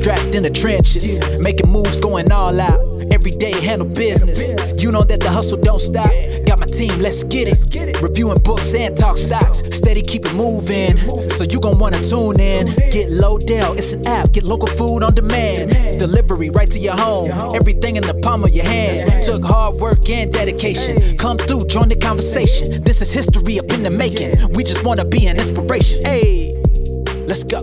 Bootstrapped in the trenches, making moves, going all out. Every day handle business. You know that the hustle don't stop. Got my team, let's get it. Reviewing books and talk stocks. Steady keep it moving. So you gon' wanna tune in. Get Lodell, it's an app. Get local food on demand. Delivery right to your home. Everything in the palm of your hand. Took hard work and dedication. Come through, join the conversation. This is history up in the making. We just wanna be an inspiration. Hey, let's go.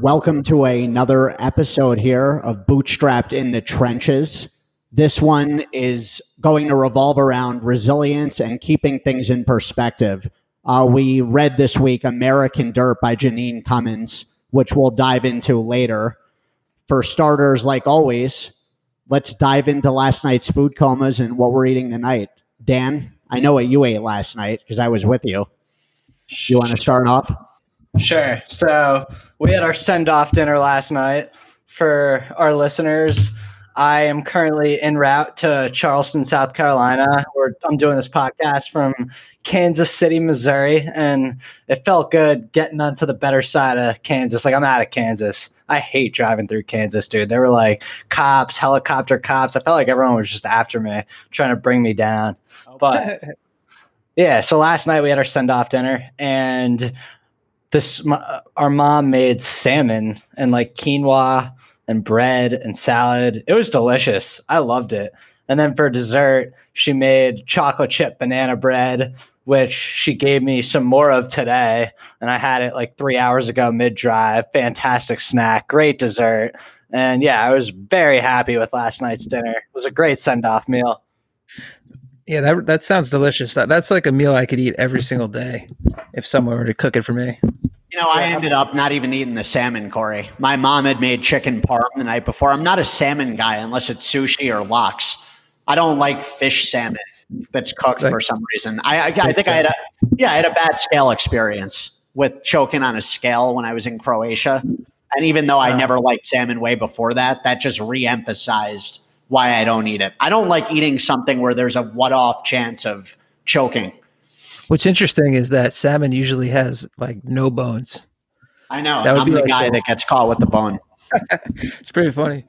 Welcome to another episode here of Bootstrapped in the Trenches. This one is going to revolve around resilience and keeping things in perspective. Uh, we read this week American Dirt by Jeanine Cummins, which we'll dive into later. For starters, like always, let's dive into last night's food comas and what we're eating tonight. Dan, I know what you ate last night because I was with you. You want to start off? Sure. So we had our send off dinner last night for our listeners. I am currently en route to Charleston, South Carolina, where I'm doing this podcast from Kansas City, Missouri, and it felt good getting onto the better side of Kansas. Like I'm out of Kansas. I hate driving through Kansas, dude. There were like cops, helicopter cops. I felt like everyone was just after me, trying to bring me down. Oh. But yeah, so last night we had our send off dinner, and this my, uh, our mom made salmon and like quinoa and bread and salad. It was delicious. I loved it. And then for dessert, she made chocolate chip banana bread, which she gave me some more of today. And I had it like three hours ago mid drive. Fantastic snack, great dessert. And yeah, I was very happy with last night's dinner. It was a great send off meal. Yeah, that that sounds delicious. That that's like a meal I could eat every single day if someone were to cook it for me. You know, I ended up not even eating the salmon, Corey. My mom had made chicken parm the night before. I'm not a salmon guy unless it's sushi or lox. I don't like fish salmon that's cooked like, for some reason. I, I, I think I had a yeah, I had a bad scale experience with choking on a scale when I was in Croatia. And even though I never liked salmon way before that, that just re-emphasized why I don't eat it. I don't like eating something where there's a what off chance of choking. What's interesting is that salmon usually has like no bones. I know. That would I'm be the like guy that gets caught with the bone. it's pretty funny.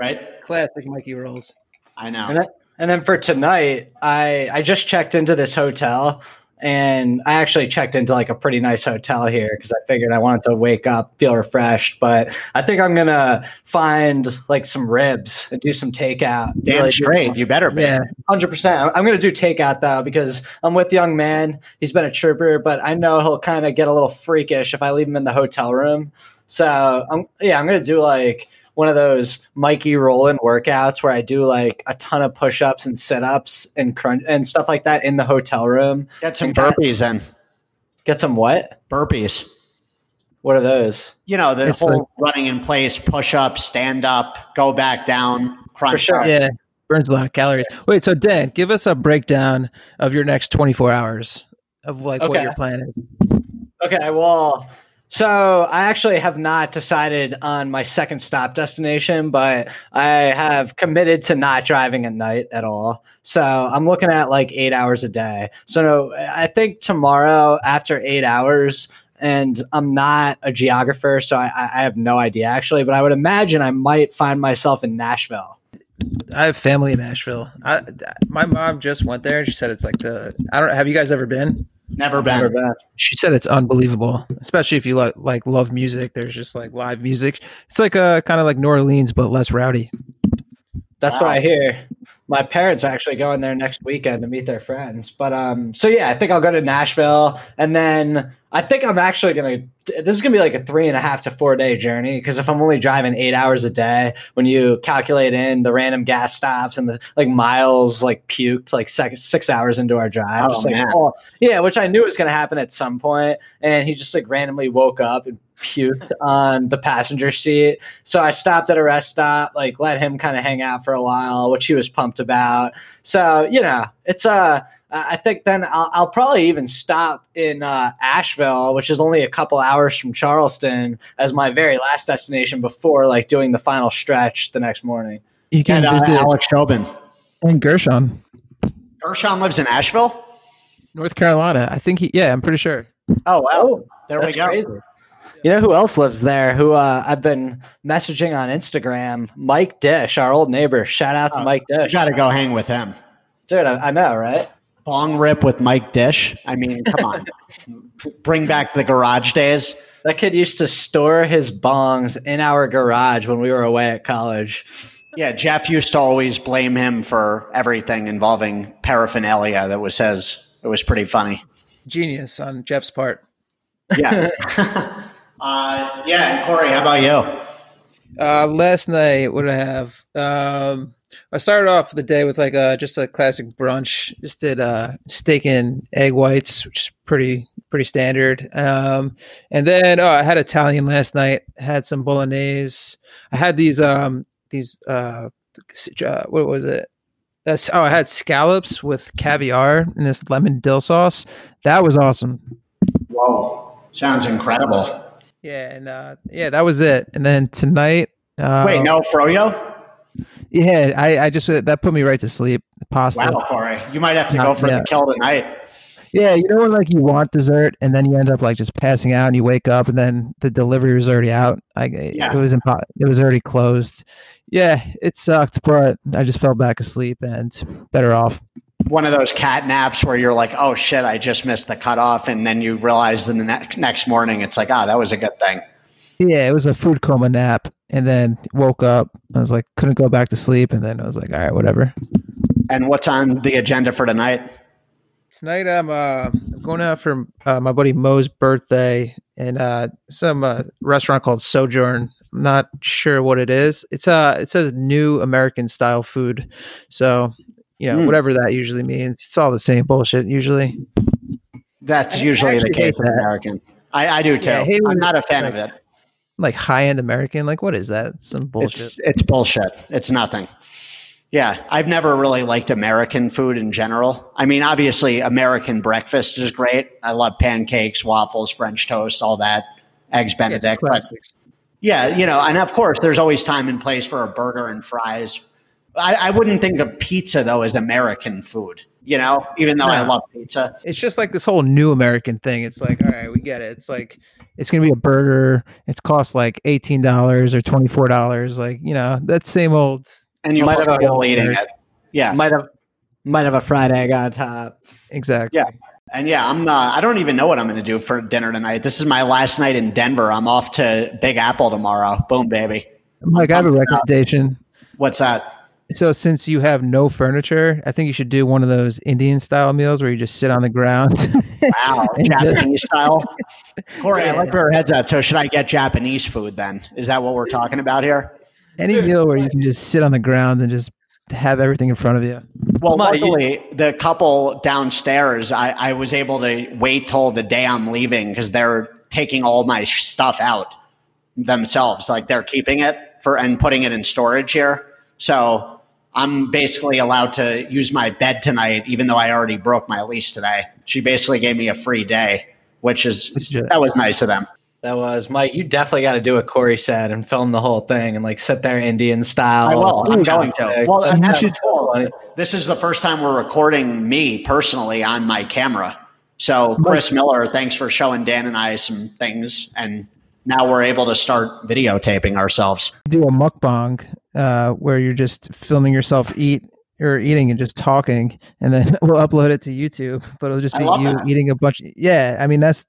Right? Classic Mikey rolls. I know. And, and then for tonight, I I just checked into this hotel and I actually checked into like a pretty nice hotel here because I figured I wanted to wake up, feel refreshed. But I think I'm gonna find like some ribs and do some takeout. Damn really straight, some, you better be. Yeah, hundred percent. I'm gonna do takeout though because I'm with young man. He's been a trooper, but I know he'll kind of get a little freakish if I leave him in the hotel room. So I'm yeah, I'm gonna do like one of those Mikey Roland workouts where I do like a ton of push ups and sit ups and crunch and stuff like that in the hotel room. Get some burpees in. Get some what? Burpees. What are those? You know, the it's whole like, running in place, push up, stand up, go back down, crunch. For sure. Yeah. Burns a lot of calories. Wait, so Dan, give us a breakdown of your next 24 hours of like okay. what your plan is. Okay, well, so I actually have not decided on my second stop destination, but I have committed to not driving at night at all. So I'm looking at like eight hours a day. So I think tomorrow after eight hours, and I'm not a geographer, so I, I have no idea actually, but I would imagine I might find myself in Nashville. I have family in Nashville. I, my mom just went there she said it's like the I don't have you guys ever been? Never been. Never been. She said it's unbelievable, especially if you like like love music. There's just like live music. It's like uh, a kind of like New Orleans, but less rowdy. That's wow. what I hear. My parents are actually going there next weekend to meet their friends. But um, so yeah, I think I'll go to Nashville, and then I think I'm actually gonna. This is gonna be like a three and a half to four day journey because if I'm only driving eight hours a day, when you calculate in the random gas stops and the like miles like puked like six, six hours into our drive, oh, just like oh yeah, which I knew was gonna happen at some point, and he just like randomly woke up and puked on the passenger seat. So I stopped at a rest stop, like let him kind of hang out for a while, which he was pumped about. So, you know, it's uh I think then I'll, I'll probably even stop in uh, Asheville, which is only a couple hours from Charleston, as my very last destination before like doing the final stretch the next morning. You can and, visit uh, Alex Tobin and Gershon. Gershon lives in Asheville, North Carolina. I think he. Yeah, I'm pretty sure. Oh wow, oh, there we go. Crazy. You know who else lives there? Who uh, I've been messaging on Instagram? Mike Dish, our old neighbor. Shout out to Oh, Mike You Dish, got to go hang with him. dude. I, I know, right? Bong rip with Mike Dish. I mean, come on. Bring back the garage days. That kid used to store his bongs in our garage when we were away at college. Yeah, Jeff used to always blame him for everything involving paraphernalia that was his. It was pretty funny. Genius on Jeff's part. Yeah. uh, yeah, and Corey, how about you? Uh, last night, what did I have? Um, I started off the day with like a just a classic brunch. Just did uh, steak and egg whites, which is pretty pretty standard. Um, and then oh, I had Italian last night. Had some bolognese. I had these um these uh, uh what was it? That's oh, I had scallops with caviar and this lemon dill sauce. That was awesome. Whoa, sounds incredible. Yeah, and uh, yeah, that was it. And then tonight, uh, Wait, no froyo? Yeah, I, I just that put me right to sleep. Pasta. Wow, Corey, you might have to Not go for yet. the kill tonight. Yeah, you know when like you want dessert and then you end up like just passing out and you wake up and then the delivery was already out. I Yeah. it was impo- it was already closed. Yeah, it sucked, but I just fell back asleep and better off. One of those cat naps where you're like, "Oh shit, I just missed the cutoff," and then you realize in the ne- next morning it's like, "Ah, that was a good thing." Yeah, it was a food coma nap and then woke up. I was like couldn't go back to sleep and then I was like, all right, whatever. And what's on the agenda for tonight? Tonight I'm uh I'm going out for uh, my buddy Mo's birthday and uh some uh, restaurant called Sojourn. I'm not sure what it is. It's uh it says new American style food. So, you know, Hmm. whatever that usually means. It's all the same bullshit usually. That's usually the case hate with. American. I, I do too. Yeah, hey, I'm not a fan like- of it. Like high end American. Like what is that? It's some bullshit. It's it's bullshit. It's nothing. Yeah, I've never really liked American food in general. I mean, obviously, American breakfast is great. I love pancakes, waffles, French toast, all that, eggs Yeah, Benedict. but yeah, you know, and of course, there's always time and place for a burger and fries. I, I wouldn't think of pizza though as American food. You know, even though I love pizza. It's just like this whole new American thing. It's like, all right, we get it. It's like it's gonna be a burger. It's cost like eighteen dollars or twenty four dollars. Like you know that same old. and you're Might have still a- eating it. Yeah, Might have might have a fried egg on top. Exactly. Yeah. and yeah, I'm. Uh, I don't even know what I'm going to do for dinner tonight. This is my last night in Denver. I'm off to Big Apple tomorrow. Boom, baby. Mike, I have a recommendation. What's that? So since you have no furniture, I think you should do one of those Indian style meals where you just sit on the ground. Wow, And just- Japanese style. Corey, I like where her head's at. So should I get Japanese food then? Is that what we're talking about here? Any meal where you can just sit on the ground and just have everything in front of you. Well, Come on, you- luckily, the couple downstairs, I, I was able to wait till the day I'm leaving because they're taking all my stuff out themselves. Like they're keeping it for and putting it in storage here. So I'm basically allowed to use my bed tonight, even though I already broke my lease today. She basically gave me a free day, which is Legit. that was nice of them. That was Mike. You definitely got to do what Corey said and film the whole thing and like sit there Indian style. I will. I'm going to. Well, and That's that's so funny. This is the first time we're recording me personally on my camera. So, Chris Miller, thanks for showing Dan and I some things. And now we're able to start videotaping ourselves. Do a mukbang uh, where you're just filming yourself eat or eating and just talking, and then we'll upload it to YouTube. But it'll just be you that. eating a bunch. Yeah, I mean that's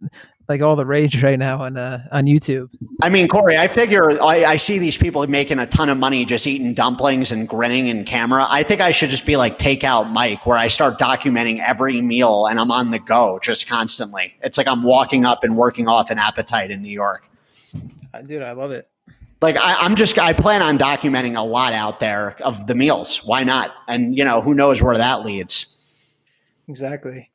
like all the rage right now on uh, on YouTube. I mean, Corey, I figure I, I see these people making a ton of money just eating dumplings and grinning in camera. I think I should just be like Takeout Mike, where I start documenting every meal and I'm on the go just constantly. It's like I'm walking up and working off an appetite in New York. Uh, Dude, I love it. Like I, I'm just I plan on documenting a lot out there of the meals. Why not? And you know who knows where that leads. Exactly.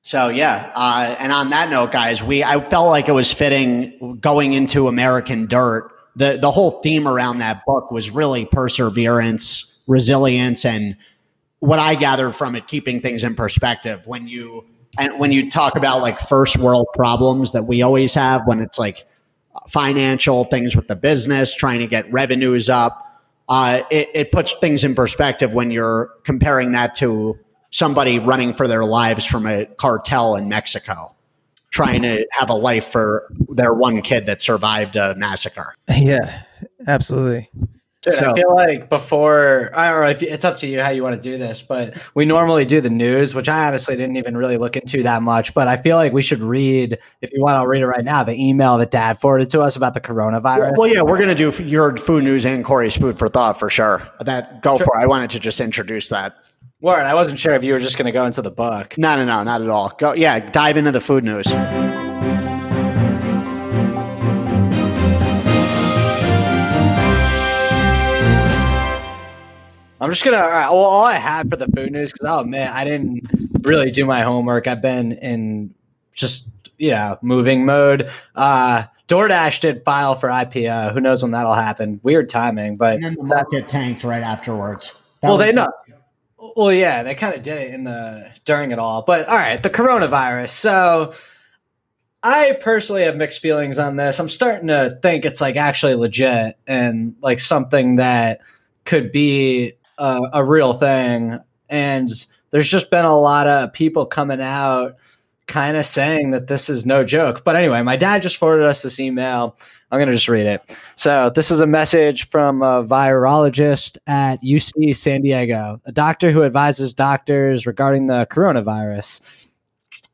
So yeah, uh, and on that note, guys, we I felt like it was fitting going into American Dirt. The the whole theme around that book was really perseverance, resilience, and what I gathered from it, keeping things in perspective. When you and when you talk about like first world problems that we always have, when it's like financial things with the business, trying to get revenues up, uh, it, it puts things in perspective when you're comparing that to somebody running for their lives from a cartel in Mexico, trying to have a life for their one kid that survived a massacre. Yeah, absolutely. Dude, So- I feel like before, I don't know if it's up to you how you want to do this, but we normally do the news, which I honestly didn't even really look into that much. But I feel like we should read, if you want, I'll read it right now. The email that Dad forwarded to us about the coronavirus. Well, yeah, we're gonna do your food news and Corey's food for thought for sure. That go for. it. I wanted to just introduce that. Word, I wasn't sure if you were just going to go into the book. No, no, no, not at all. Go, yeah, dive into the food news. I'm just gonna. All, right, well, all I had for the food news because oh man, I didn't really do my homework. I've been in just you know moving mode. Uh, DoorDash did file for IPO. Who knows when that'll happen? Weird timing, but And then the market tanked right afterwards. That well, they know. Well, yeah, they kind of did it in the during it all. But all right, the coronavirus. So I personally have mixed feelings on this. I'm starting to think it's like actually legit and like something that could be a, a real thing. And there's just been a lot of people coming out kind of saying that this is no joke. But anyway, my dad just forwarded us this email. I'm going to just read it. So, this is a message from a virologist at UC San Diego, a doctor who advises doctors regarding the coronavirus.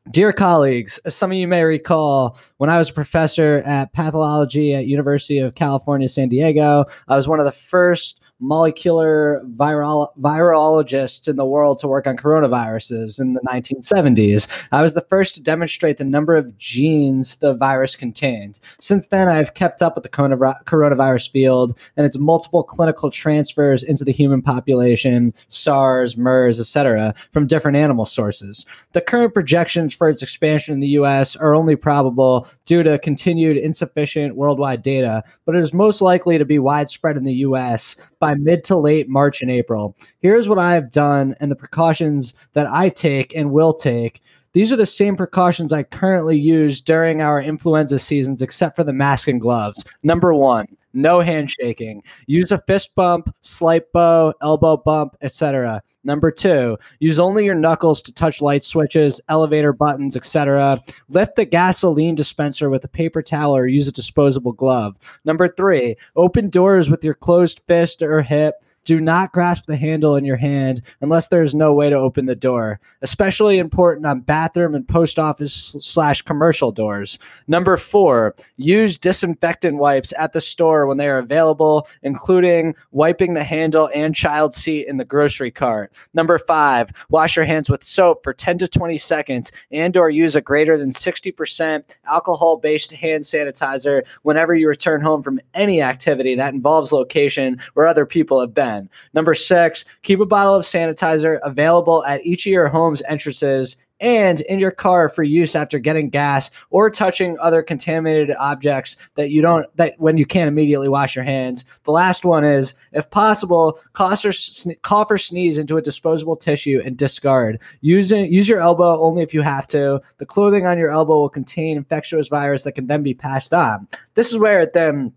Dear colleagues, as some of you may recall, when I was a professor at pathology at University of California, San Diego, I was one of the first molecular virologists in the world to work on coronaviruses in the 1970s. I was the first to demonstrate the number of genes the virus contained. Since then, I've kept up with the coronavirus field and its multiple clinical transfers into the human population, SARS, MERS, etc., from different animal sources. The current projections for its expansion in the US are only probable due to continued insufficient worldwide data, but it is most likely to be widespread in the US by mid to late March and April. Here's what I have done and the precautions that I take and will take. These are the same precautions I currently use during our influenza seasons, except for the mask and gloves. Number one, no handshaking. Use a fist bump, slight bow, elbow bump, etc. Number two, use only your knuckles to touch light switches, elevator buttons, etc. Lift the gasoline dispenser with a paper towel or use a disposable glove. Number three, open doors with your closed fist or hip. Do not grasp the handle in your hand unless there is no way to open the door. Especially important on bathroom and post office slash commercial doors. Number four, use disinfectant wipes at the store when they are available, including wiping the handle and child seat in the grocery cart. Number five, wash your hands with soap for 10 to 20 seconds and or use a greater than 60% alcohol-based hand sanitizer whenever you return home from any activity that involves location where other people have been. Number six, keep a bottle of sanitizer available at each of your home's entrances and in your car for use after getting gas or touching other contaminated objects that you don't that when you can't immediately wash your hands. The last one is if possible, cough or, sne- cough or sneeze into a disposable tissue and discard. Use it, use your elbow only if you have to. The clothing on your elbow will contain infectious virus that can then be passed on. This is where it then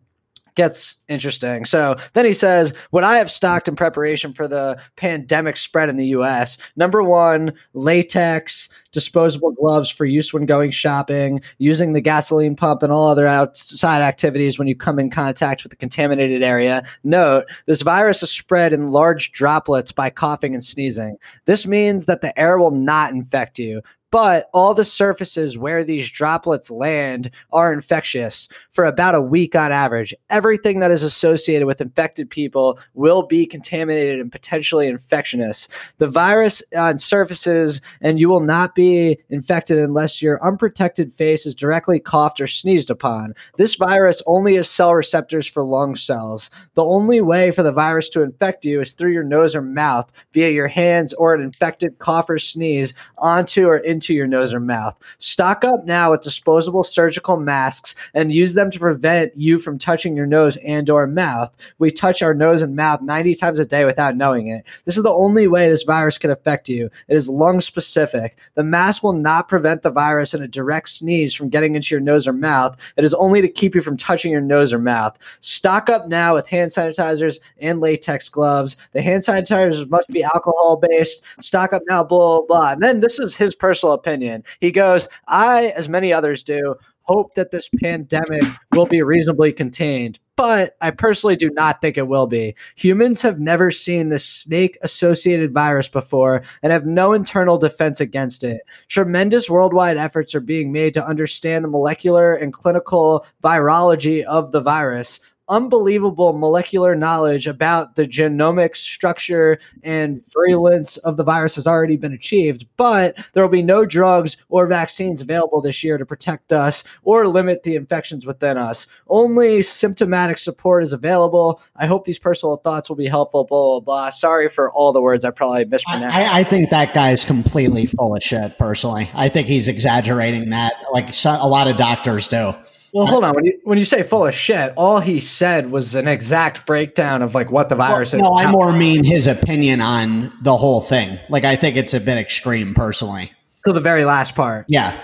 gets interesting. So then he says, What I have stocked in preparation for the pandemic spread in the US number one, latex, disposable gloves for use when going shopping, using the gasoline pump and all other outside activities when you come in contact with the contaminated area. Note, this virus is spread in large droplets by coughing and sneezing. This means that the air will not infect you. But all the surfaces where these droplets land are infectious for about a week on average. Everything that is associated with infected people will be contaminated and potentially infectious. The virus on surfaces, and you will not be infected unless your unprotected face is directly coughed or sneezed upon. This virus only has cell receptors for lung cells. The only way for the virus to infect you is through your nose or mouth via your hands or an infected cough or sneeze onto or into your nose or mouth. Stock up now with disposable surgical masks and use them to prevent you from touching your nose and or mouth. We touch our nose and mouth 90 times a day without knowing it. This is the only way this virus can affect you. It is lung specific. The mask will not prevent the virus in a direct sneeze from getting into your nose or mouth. It is only to keep you from touching your nose or mouth. Stock up now with hand sanitizers and latex gloves. The hand sanitizers must be alcohol based. Stock up now, blah, blah, blah. And then this is his personal opinion. He goes, I, as many others do, hope that this pandemic will be reasonably contained, but I personally do not think it will be. Humans have never seen this snake associated virus before and have no internal defense against it. Tremendous worldwide efforts are being made to understand the molecular and clinical virology of the virus unbelievable molecular knowledge about the genomic structure and virulence of the virus has already been achieved, but there will be no drugs or vaccines available this year to protect us or limit the infections within us. Only symptomatic support is available. I hope these personal thoughts will be helpful. Blah blah blah. Sorry for all the words I probably mispronounced. I, I think that guy's completely full of shit. Personally, I think he's exaggerating that, like so, a lot of doctors do. Well, hold on. When you when you say full of shit, all he said was an exact breakdown of like what the virus well, is. No, I more mean his opinion on the whole thing. Like I think it's a bit extreme, personally. To the very last part. Yeah,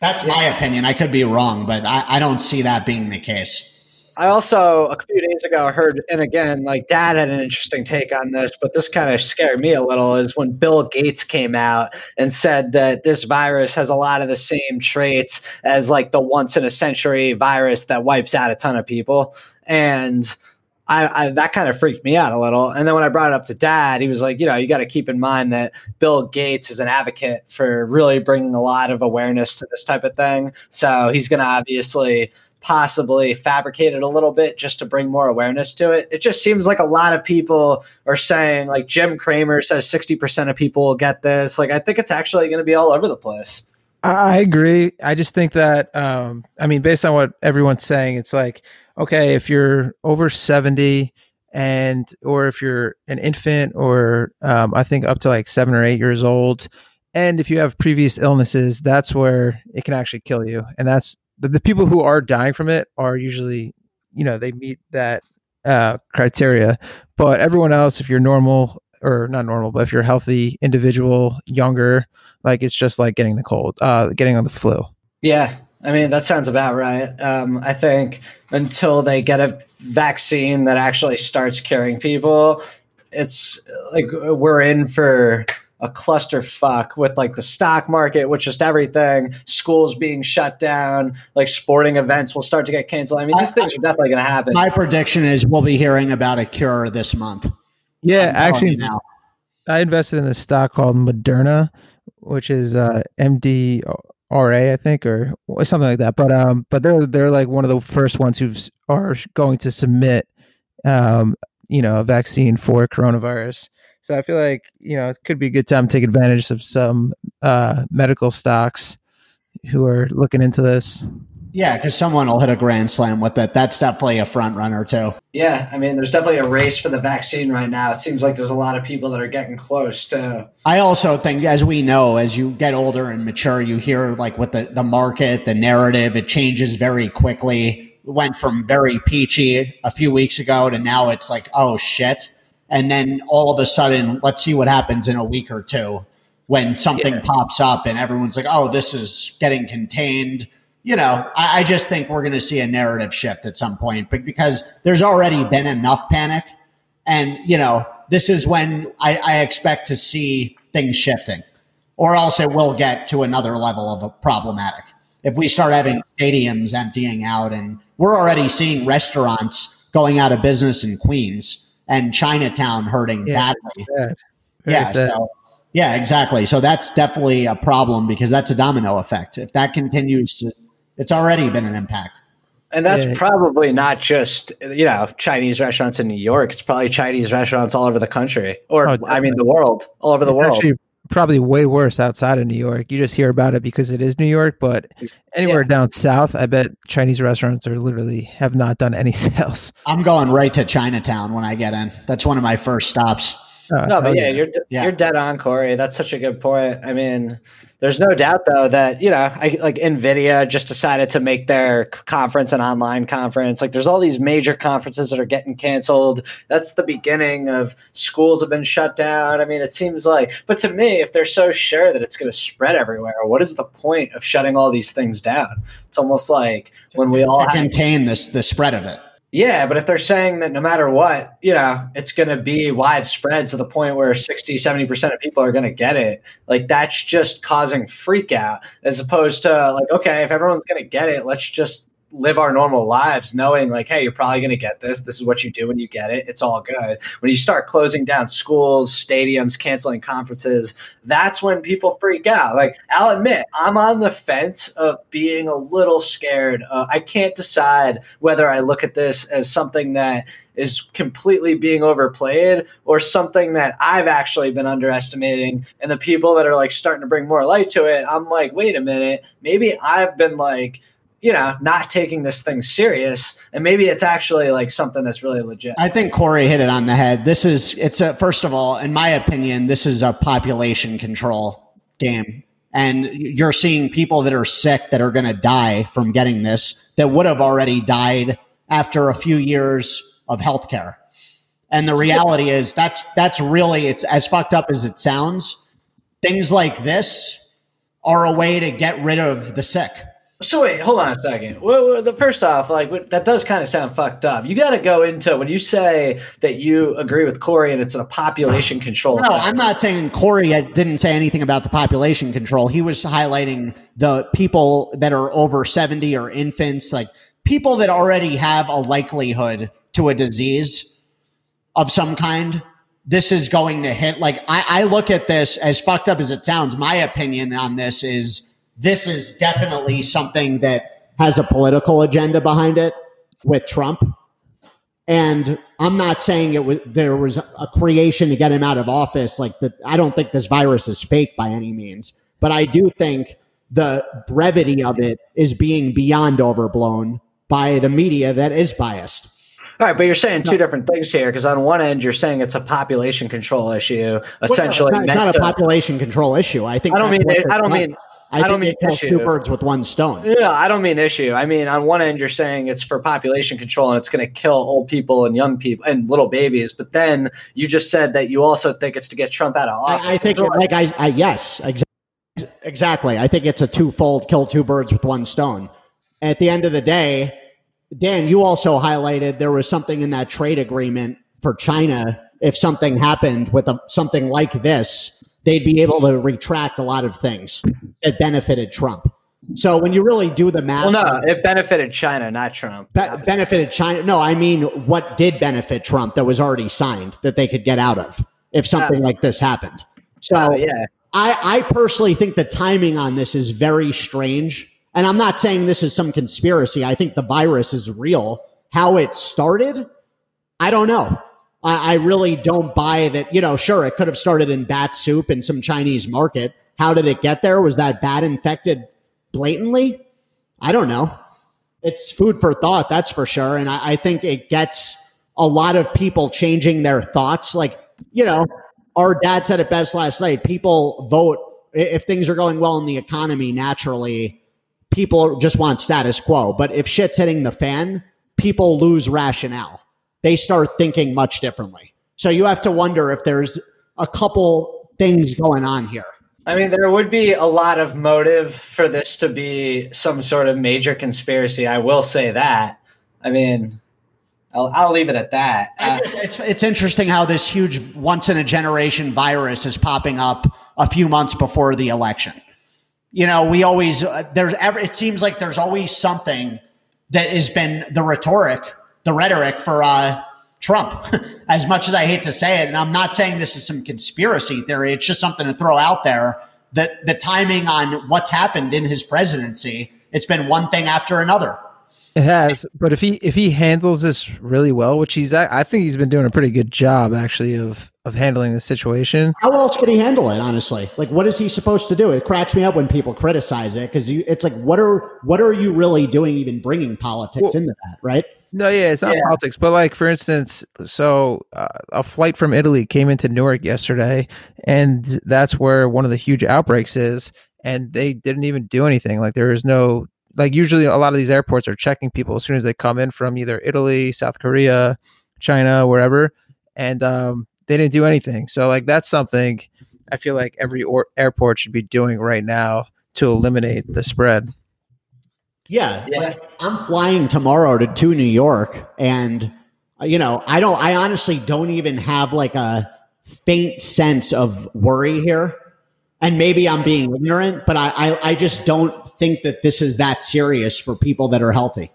that's yeah. my opinion. I could be wrong, but I, I don't see that being the case. I also a few days ago heard, and again, like Dad had an interesting take on this, but this kind of scared me a little. Is when Bill Gates came out and said that this virus has a lot of the same traits as like the once in a century virus that wipes out a ton of people, and I, I, that kind of freaked me out a little. And then when I brought it up to Dad, he was like, you know, you got to keep in mind that Bill Gates is an advocate for really bringing a lot of awareness to this type of thing. So he's going to obviously possibly fabricated a little bit just to bring more awareness to it. It just seems like a lot of people are saying, like Jim Cramer says 60% of people will get this. Like, I think it's actually going to be all over the place. I agree. I just think that, um, I mean, based on what everyone's saying, it's like, okay, if you're over 70 and, or if you're an infant or um, I think up to like seven or eight years old, and if you have previous illnesses, that's where it can actually kill you. And that's the, the people who are dying from it are usually, you know, they meet that uh, criteria. But everyone else, if you're normal or not normal, but if you're a healthy individual, younger, like it's just like getting the cold, uh, getting on the flu. Yeah. I mean, that sounds about right. Um, I think until they get a vaccine that actually starts curing people, it's like we're in for a clusterfuck with like the stock market, with just everything, schools being shut down, like sporting events will start to get canceled. I mean, these I, things are definitely going to happen. My prediction is we'll be hearing about a cure this month. Yeah, actually, now. I invested in a stock called Moderna, which is uh, MDRA, I think, or something like that. But um, but they're they're like one of the first ones who are going to submit, um, you know, a vaccine for coronavirus. So I feel like you know it could be a good time to take advantage of some uh, medical stocks who are looking into this. Yeah, because someone will hit a grand slam with it. That's definitely a front runner too. Yeah, I mean, there's definitely a race for the vaccine right now. It seems like there's a lot of people that are getting close to. I also think, as we know, as you get older and mature, you hear like with the the market, the narrative, it changes very quickly. It went from very peachy a few weeks ago to now it's like, oh shit and then all of a sudden, let's see what happens in a week or two when something yeah. pops up and everyone's like, "Oh, this is getting contained." You know, I, I just think we're going to see a narrative shift at some point, but because there's already been enough panic, and you know, this is when I, I expect to see things shifting, or else it will get to another level of a problematic. If we start having stadiums emptying out, and we're already seeing restaurants going out of business in Queens and Chinatown hurting yeah, badly. Yeah, so, yeah, exactly. So that's definitely a problem because that's a domino effect. If that continues to, it's already been an impact. And that's yeah. probably not just you know Chinese restaurants in New York. It's probably Chinese restaurants all over the country, or oh, I mean the world, all over the it's world. Actually, probably way worse outside of New York. You just hear about it because it is New York, but anywhere yeah. down south, I bet Chinese restaurants are literally have not done any sales. I'm going right to Chinatown when I get in. That's one of my first stops. Oh, no, but yeah, yeah, you're yeah. you're dead on, Corey. That's such a good point. I mean, There's no doubt, though, that you know, I, like Nvidia just decided to make their conference an online conference. Like, there's all these major conferences that are getting canceled. That's the beginning of schools have been shut down. I mean, it seems like, but to me, if they're so sure that it's going to spread everywhere, what is the point of shutting all these things down? It's almost like when we all to contain this the spread of it. Yeah, but if they're saying that no matter what, you know, it's going to be widespread to the point where 60, 70% of people are going to get it, like that's just causing freak out as opposed to like, okay, if everyone's going to get it, let's just live our normal lives knowing like hey you're probably going to get this. This is what you do when you get it. It's all good. When you start closing down schools stadiums canceling conferences that's when people freak out. Like i'll admit i'm on the fence of being a little scared. Uh, i can't decide whether i look at this as something that is completely being overplayed or something that I've actually been underestimating. And the people that are like starting to bring more light to it, I'm like, wait a minute, maybe I've been like you know, not taking this thing serious. And maybe it's actually like something that's really legit. I think Corey hit it on the head. This is, it's a, first of all, in my opinion, this is a population control game. And you're seeing people that are sick that are going to die from getting this that would have already died after a few years of healthcare. And the reality is that's, that's really, it's as fucked up as it sounds. Things like this are a way to get rid of the sick so wait, hold on a second. Well, the first off, like that does kind of sound fucked up. You got to go into when you say that you agree with Corey and it's a population control. No, I'm not saying Corey didn't say anything about the population control. He was highlighting the people that are over 70 or infants, like people that already have a likelihood to a disease of some kind. This is going to hit. Like I, I look at this as fucked up as it sounds. My opinion on this is this is definitely something that has a political agenda behind it with Trump. And I'm not saying it was there was a creation to get him out of office. Like the, I don't think this virus is fake by any means, but I do think the brevity of it is being beyond overblown by the media that is biased. All right, but you're saying two different things here because on one end you're saying it's a population control issue, essentially. Well, no, it's, not, it's not, a population control issue. I think I don't mean I don't mean I, I don't mean issue. two birds with one stone. Yeah, I don't mean issue. I mean, on one end, you're saying it's for population control and it's going to kill old people and young people and little babies. But then you just said that you also think it's to get Trump out of office. I, I think, like, I, I yes, exactly. exactly. I think it's a twofold kill two birds with one stone. At the end of the day, Dan, you also highlighted there was something in that trade agreement for China. If something happened with a, something like this, they'd be able to retract a lot of things that benefited Trump. So when you really do the math, well, no, it benefited China, not Trump. Be- benefited China. No, I mean what did benefit Trump that was already signed that they could get out of if something like this happened. So uh, yeah, I, I personally think the timing on this is very strange. And I'm not saying this is some conspiracy. I think the virus is real. How it started, I don't know. I, I really don't buy that. You know, sure, it could have started in bat soup in some Chinese market. How did it get there? Was that bat infected blatantly? I don't know. It's food for thought, that's for sure. And I, I think it gets a lot of people changing their thoughts. Like, you know, our dad said it best last night. People vote if things are going well in the economy naturally, people just want status quo. But if shit's hitting the fan, people lose rationale they start thinking much differently. So you have to wonder if there's a couple things going on here. I mean, there would be a lot of motive for this to be some sort of major conspiracy. I will say that. I mean, I'll, I'll leave it at that. Uh, just, it's it's interesting how this huge once in a generation virus is popping up a few months before the election. You know, we always uh, there's ever it seems like there's always something that has been the rhetoric the rhetoric for uh, Trump, as much as I hate to say it. And I'm not saying this is some conspiracy theory. It's just something to throw out there that the timing on what's happened in his presidency, it's been one thing after another. It has, but if he if he handles this really well, which he's I think he's been doing a pretty good job actually of of handling the situation. How else could he handle it? Honestly, like what is he supposed to do? It cracks me up when people criticize it because it's like what are what are you really doing? Even bringing politics well, into that, right? No, yeah, it's not yeah. politics, but like for instance, so uh, a flight from Italy came into Newark yesterday, and that's where one of the huge outbreaks is. and they didn't even do anything. Like there is no like usually a lot of these airports are checking people as soon as they come in from either Italy, South Korea, China, wherever, and um, they didn't do anything. So like that's something I feel like every or- airport should be doing right now to eliminate the spread. Yeah, Yeah. like, I'm flying tomorrow to to New York, and uh, you know, I don't. I honestly don't even have like a faint sense of worry here. And maybe I'm being ignorant, but I, I, I just don't think that this is that serious for people that are healthy.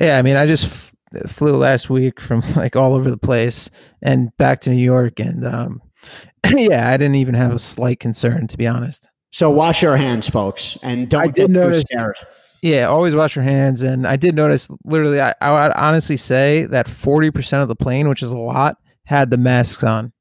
Yeah, I mean, I just f- flew last week from like all over the place and back to New York, and um, yeah, I didn't even have a slight concern to be honest. So wash your hands, folks, and don't I get did too notice- scared. Yeah, always wash your hands. And I did notice, literally, I, I would honestly say that forty percent of the plane, which is a lot, had the masks on.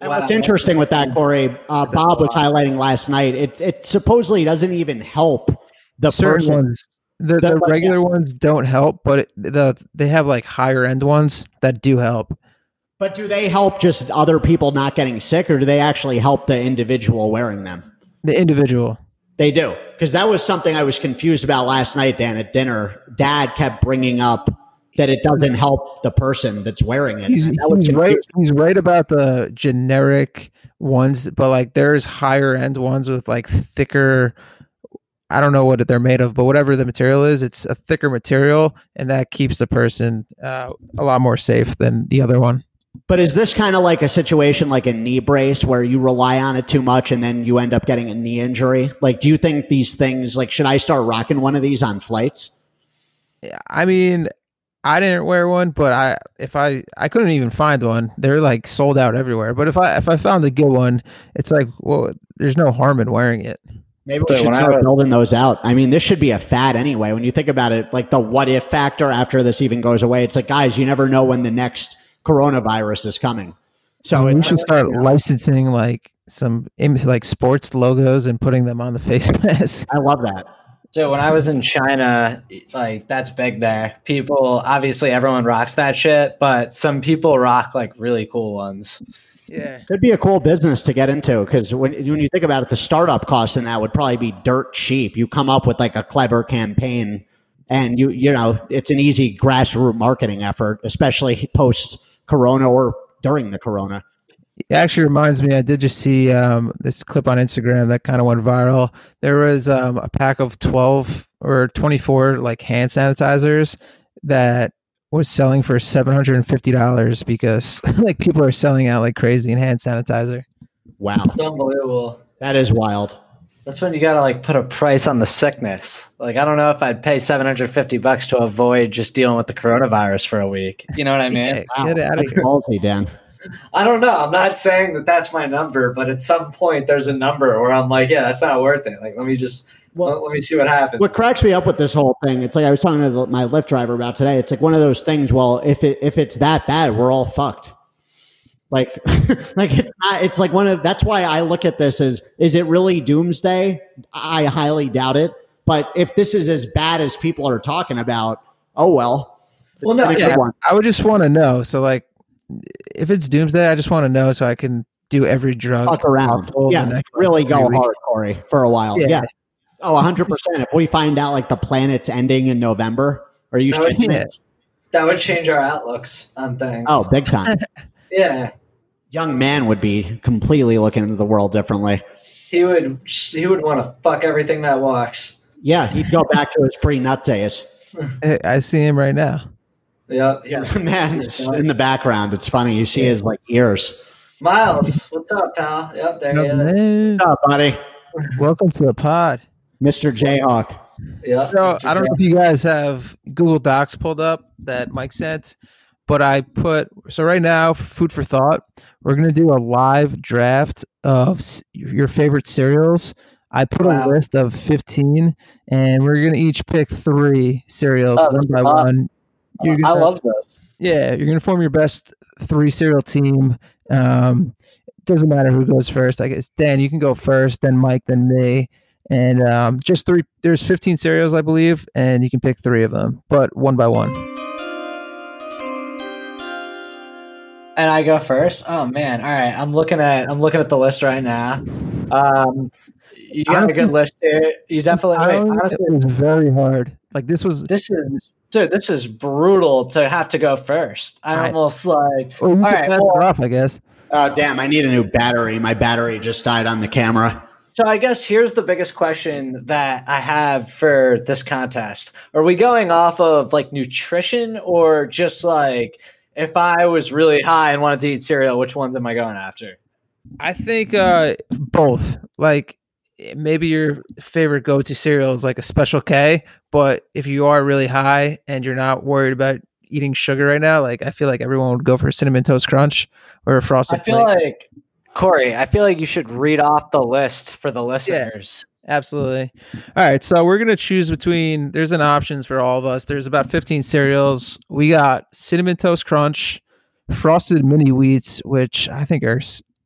And Wow. what's interesting with that, Corey, uh, Bob was highlighting last night. It it supposedly doesn't even help the Certain person. ones, the, That, the like, regular ones don't help, but it, the they have like higher end ones that do help. But do they help just other people not getting sick, or do they actually help the individual wearing them? The individual. They do. Because that was something I was confused about last night, Dan, at dinner. Dad kept bringing up that it doesn't help the person that's wearing it. He's, that he's right. He's right about the generic ones, but like there's higher end ones with like thicker. I don't know what they're made of, but whatever the material is, it's a thicker material, and that keeps the person uh, a lot more safe than the other one. But is this kind of like a situation like a knee brace where you rely on it too much and then you end up getting a knee injury? Like, do you think these things, like, should I start rocking one of these on flights? Yeah, I mean, I didn't wear one, but I if I I couldn't even find one. They're like sold out everywhere. But if I if I found a good one, it's like well, there's no harm in wearing it. Maybe we So should start building those out. I mean, this should be a fad anyway. When you think about it, like the what if factor after this even goes away, it's like, guys, you never know when the next coronavirus is coming. So we it's should start licensing like some like sports logos and putting them on the face mask. I love that. So when I was in China, like that's big there. People obviously everyone rocks that shit, but some people rock like really cool ones. Yeah. Could be a cool business to get into because when, when you think about it, the startup cost in that would probably be dirt cheap. You come up with like a clever campaign, and you you know it's an easy grassroots marketing effort, especially post Corona or during the Corona. It actually reminds me, I did just see um, this clip on Instagram that kind of went viral. There was um, a pack of 12 or 24 like hand sanitizers that was selling for $750 because like people are selling out like crazy in hand sanitizer. Wow, It's unbelievable. that is wild. That's when you gotta like put a price on the sickness. Like I don't know if I'd pay seven hundred fifty bucks to avoid just dealing with the coronavirus for a week. You know what I mean? Yeah, Wow, get out of that's here. ballsy, Dan. I don't know. I'm not saying that that's my number, but at some point there's a number where I'm like, yeah, that's not worth it. Like let me just Well- let, let me see what happens. What cracks me up with this whole thing, it's like I was talking to the, my Lyft driver about today. It's like one of those things. Well, if it if it's that bad, we're all fucked. Like, like it's not. It's like one of. That's why I look at this as: is it really doomsday? I highly doubt it. But if this is as bad as people are talking about, oh well. well, no, Yeah, one. I would just want to know. So like, if it's doomsday, I just want to know so I can do every drug. Fuck around. possible the Yeah, next, like, really go three weeks. hard, Corey, for a while. Yeah. Yeah. Oh, 100%. If we find out like the planet's ending in November, are you That would change. that would change our outlooks on things. Oh, big time. yeah. Young man would be completely looking into the world differently. He would he would want to fuck everything that walks. Yeah, he'd go back to his pre-nut days. I- I see him right now. Yeah. yeah. Man, in the background, it's funny. You see his like ears. Miles, what's up, pal? Yep, there he is. Man, What's up, buddy? welcome to the pod. Mr. Jayhawk. Yeah. So I don't know if you guys have Google Docs pulled up that Mike sent, but I put so right now for food for thought. We're gonna do a live draft of your favorite cereals. I put Wow. a list of fifteen, and we're gonna each pick three cereals Oh, one by fun. one. You're I gonna- love this. Yeah, you're gonna form your best three cereal team. Um, doesn't matter who goes first. I guess Dan, you can go first, then Mike, then me, and um, just three. There's 15 cereals, I believe, and you can pick three of them, but one by one. And I go first. Oh man! All right, I'm looking at I'm looking at the list right now. Um, you got a good list here. You definitely. I Wait, honestly, it was very hard. Like this was. this is dude. This is brutal to have to go first. I I- almost like. Well, you All can pass well- it off, I guess. Oh, damn. I need a new battery. My battery just died on the camera. So I guess here's the biggest question that I have for this contest. Are we going off of like nutrition or just like if I was really high and wanted to eat cereal, which ones am I going after? I think uh, both. Like maybe your favorite go-to cereal is like a Special K, but if you are really high and you're not worried about eating sugar right now, like I feel like everyone would go for a cinnamon toast crunch or a frosted I feel flake. like Corey, I feel like you should read off the list for the listeners. Absolutely. All right, so we're gonna choose between. There's an options for all of us. There's about 15 cereals. We got cinnamon toast crunch, frosted mini wheats, which I think are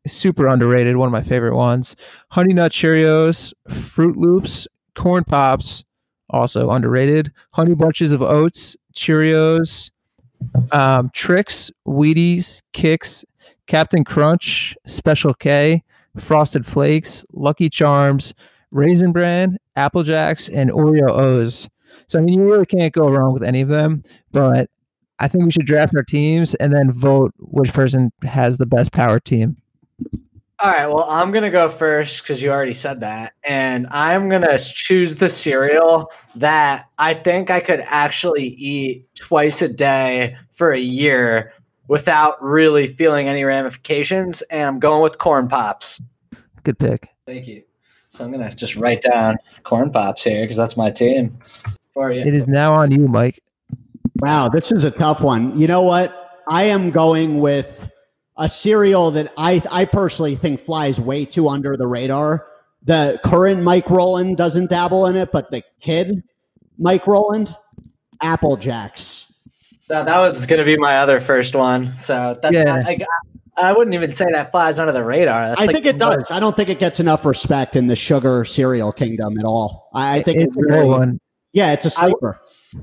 super underrated. One of my favorite ones. Honey Nut Cheerios, Froot Loops, Corn Pops, also underrated. Honey Bunches of Oats, Cheerios, um, Trix, Wheaties, Kix, Captain Crunch, Special K, Frosted Flakes, Lucky Charms, Raisin Bran, Apple Jacks, and Oreo O's. So I mean, you really can't go wrong with any of them. But I think we should draft our teams and then vote which person has the best power team. All right, well, I'm going to go first because you already said that. And I'm going to choose the cereal that I think I could actually eat twice a day for a year without really feeling any ramifications. And I'm going with corn pops. Good pick. Thank you. So I'm going to just write down corn pops here because that's my team. For you. It is now on you, Mike. Wow, this is a tough one. You know what? I am going with a cereal that I, I personally think flies way too under the radar. The current Mike Roland doesn't dabble in it, but the kid Mike Roland, Apple Jacks. That, that was going to be my other first one. So that, Yeah. I, I, I wouldn't even say that flies under the radar. That's I like think it does. I don't think it gets enough respect in the sugar cereal kingdom at all. I, I think it's it a good one. Yeah, it's a I- sleeper.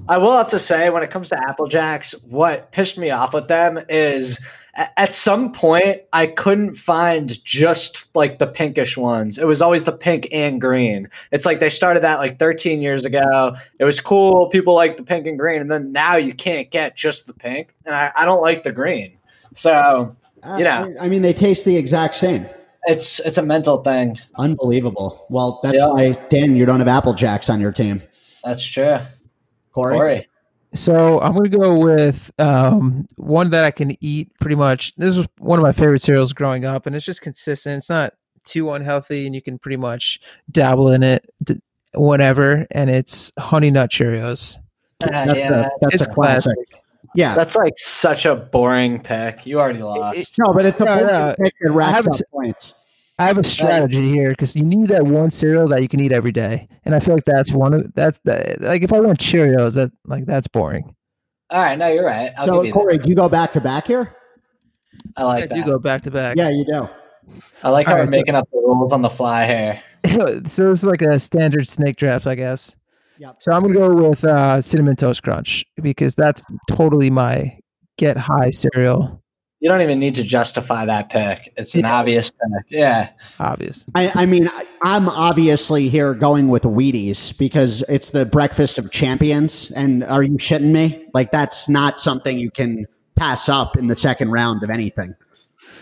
I will have to say, when it comes to Apple Jacks, what pissed me off with them is at some point I couldn't find just like the pinkish ones. It was always the pink and green. It's like they started that like 13 years ago. It was cool. People like the pink and green. And then now you can't get just the pink. And I, I don't like the green. So you know. I mean, they taste the exact same. it's it's a mental thing. Unbelievable. Well, that's Yeah. why, Dan, you don't have Apple Jacks on your team. That's true. Corey? Corey. So I'm going to go with um, one that I can eat pretty much. This was one of my favorite cereals growing up, and it's just consistent. It's not too unhealthy, and you can pretty much dabble in it whenever. And it's Honey Nut Cheerios. Uh, That's, yeah, a, that's it's a classic. Yeah. that's like such a boring pick. You already lost. no, but it's the No, point no. pick that I racks haven't up points. I have a strategy here because you need that one cereal that you can eat every day, and I feel like that's one of that's the, like if I want Cheerios, that like that's boring. All right, no, you're right. I'll So, give you Corey, do you go back to back here? I like I that. do go back to back. Yeah, you do. I like how All we're so- making up the rules on the fly here. so it's like a standard snake draft, I guess. Yep. So I'm gonna go with uh, cinnamon toast crunch because that's totally my get high cereal. You don't even need to justify that pick. It's an Yeah. obvious pick. Yeah. Obvious. I, I mean, I, I'm obviously here going with Wheaties because it's the breakfast of champions. And are you shitting me? Like, that's not something you can pass up in the second round of anything.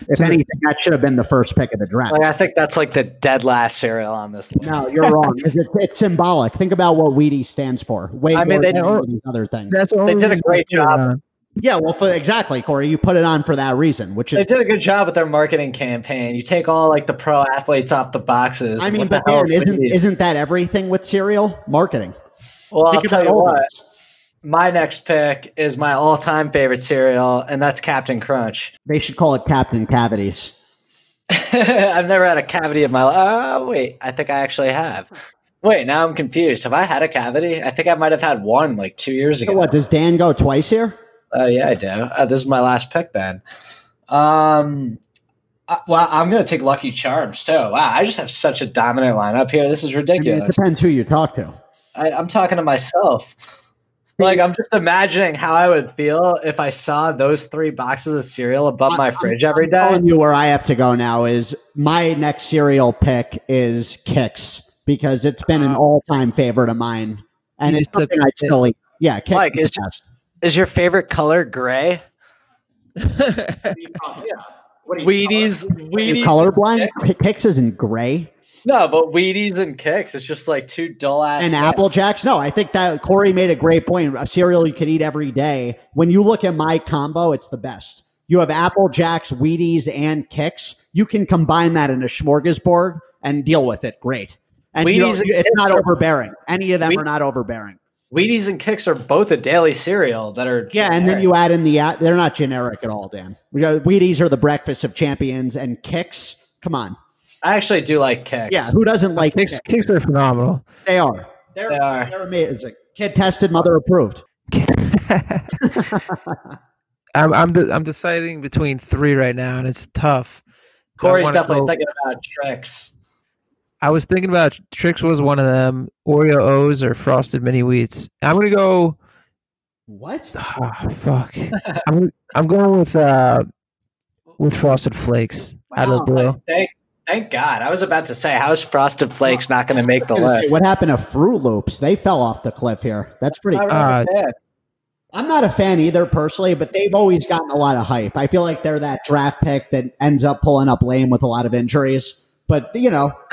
If So- anything, that should have been the first pick of the draft. Like I think that's like the dead last cereal on this list. No, you're wrong. It's, it's symbolic. Think about what Wheaties stands for. Way I mean, more they- than these other things. That's the only did a great job. on. Yeah, well, for, exactly, Corey. You put it on for that reason, which is, They is. did a good job with their marketing campaign. You take all like the pro athletes off the boxes. I mean, but the Dan, is isn't isn't that everything with cereal marketing? well, I'll tell you what. this. My next pick is my all-time favorite cereal, and that's Captain Crunch. They should call it Captain Cavities. I've never had a cavity in my life. Oh, wait. I think I actually have. Wait, now I'm confused. Have I had a cavity? I think I might have had one like two years So ago. what does Dan go twice here? Oh, yeah, I do. Uh, this is my last pick then. Um, uh, well, I'm going to take Lucky Charms too. Wow, I just have such a dominant lineup here. This is I mean, it ridiculous. depends who you talk to. I, I'm talking to myself. Like, I'm just imagining how I would feel if I saw those three boxes of cereal above my I'm- fridge I'm every day. telling you where I have to go now is my next cereal pick is Kix. because it's been an all time favorite of mine, and You it's just took- something I'd still eat. Yeah, Kix Mike, is is- best. Is your favorite color gray? Yeah. Wheaties, You Wheaties. colorblind? Kix isn't gray. No, but Wheaties and Kix. It's just like two dull ass. And Apple Jacks? No, I think that Corey made a great point. A cereal you could eat every day. When you look at my combo, it's the best. You have Apple Jacks, Wheaties, and Kix. You can combine that in a smorgasbord and deal with it. Great. And you Wheaties don't- and it's not overbearing. Any of them Wheat- are not overbearing. Wheaties and Kix are both a daily cereal that are. Yeah, and then you add in the they're not generic at all, Dan. Wheaties are the breakfast of champions, and Kix. Come on, I actually do like Kix. yeah, who doesn't like Kix, Kix? Kix are phenomenal. They are. They're, They are. They're amazing. Kid tested, mother approved. I'm I'm de- I'm deciding between three right now, and it's tough. Corey's definitely go- thinking about Trix. I was thinking about Trix was one of them. Oreo O's or Frosted Mini Wheats. I'm gonna go. What? ah, fuck. I'm gonna, I'm going with uh with Frosted Flakes out of the Wow. blue. Thank, thank God. I was about to say, how's Frosted Flakes not going to make the I say, list? what happened to Froot Loops? They fell off the cliff here. That's pretty. I'm not Uh, a fan. I'm not a fan either personally, but they've always gotten a lot of hype. I feel like they're that draft pick that ends up pulling up lame with a lot of injuries. But you know,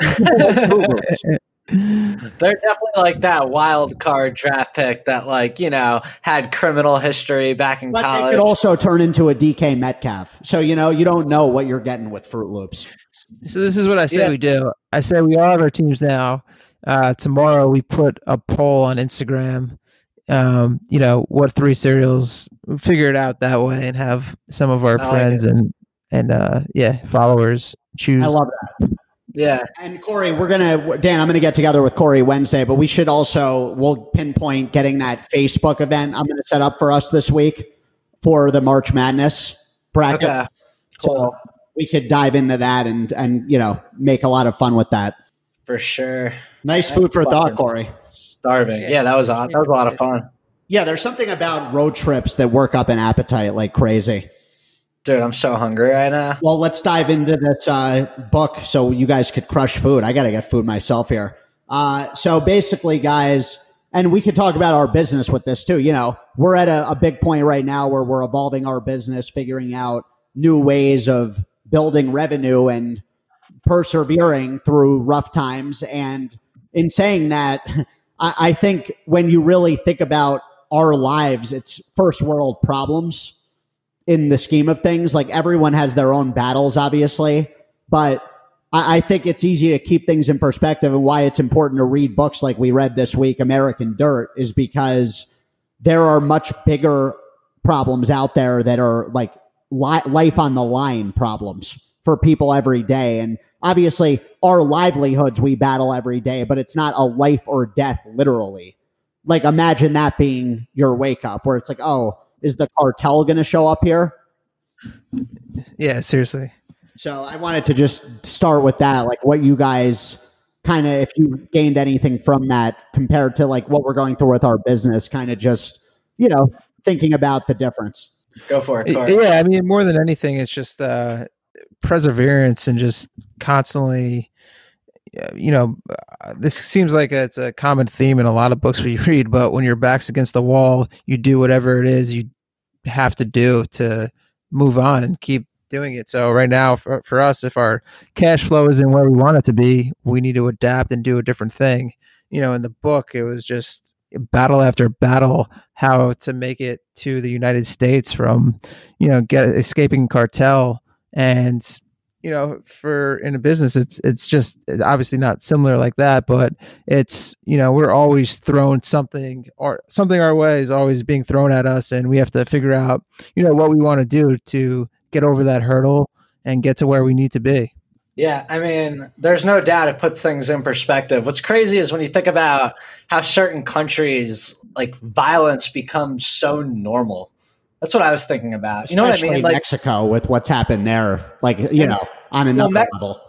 They're definitely like that wild card draft pick that, like, you know, had criminal history back in but college. could also turn into a DK Metcalf. So you know, you don't know what you're getting with Froot Loops. So this is what I say Yeah. we do. I say we all have our teams now. Uh, tomorrow we put a poll on Instagram. Um, you know what three cereals? Figure it out that way and have some of our I like friends and and uh, yeah followers choose. I love that. yeah. And Corey, we're gonna Dan. I'm gonna get together with Corey Wednesday, but we should also we'll pinpoint getting that Facebook event. I'm gonna set up for us this week for the March Madness bracket. Okay. So Cool. We could dive into that and and you know make a lot of fun with that. For sure. Nice food for thought, Corey. Starving. Yeah, that was that was a lot of fun. Yeah, there's something about road trips that work up an appetite like crazy. Dude, I'm so hungry right now. Well, let's dive into this uh, book so you guys could crush food. I got to get food myself here. Uh, so basically, guys, and we could talk about our business with this too. You know, we're at a, a big point right now where we're evolving our business, figuring out new ways of building revenue and persevering through rough times. And in saying that, I, I think when you really think about our lives, it's first world problems in the scheme of things. Like everyone has their own battles, obviously, but I, I think it's easy to keep things in perspective. And why it's important to read books like we read this week, American Dirt, is because there are much bigger problems out there that are like li- life on the line problems for people every day. And obviously, our livelihoods we battle every day, but it's not a life or death literally. Like, imagine that being your wake up where it's like, oh, is the cartel going to show up here? Yeah, seriously. So I wanted to just start with that, like what you guys kind of, if you gained anything from that compared to like what we're going through with our business, kind of just, you know, thinking about the difference. Go for it, Yeah, I mean, more than anything, it's just uh, perseverance and just constantly, you know, uh, this seems like it's a common theme in a lot of books we read. But when your back's against the wall, you do whatever it is you have to do to move on and keep doing it. So right now, for, for us, if our cash flow isn't where we want it to be, we need to adapt and do a different thing. You know, in the book, it was just battle after battle how to make it to the United States from, you know, get escaping cartel and you know for in a business it's it's just obviously not similar like that but it's you know we're always thrown something or something our way is always being thrown at us and we have to figure out you know what we want to do to get over that hurdle and get to where we need to be Yeah, I mean, there's no doubt it puts things in perspective. What's crazy is when you think about how certain countries like violence becomes so normal. That's what I was thinking about. You know what I mean? Like Mexico with what's happened there, like, you And- know, on another Me- level.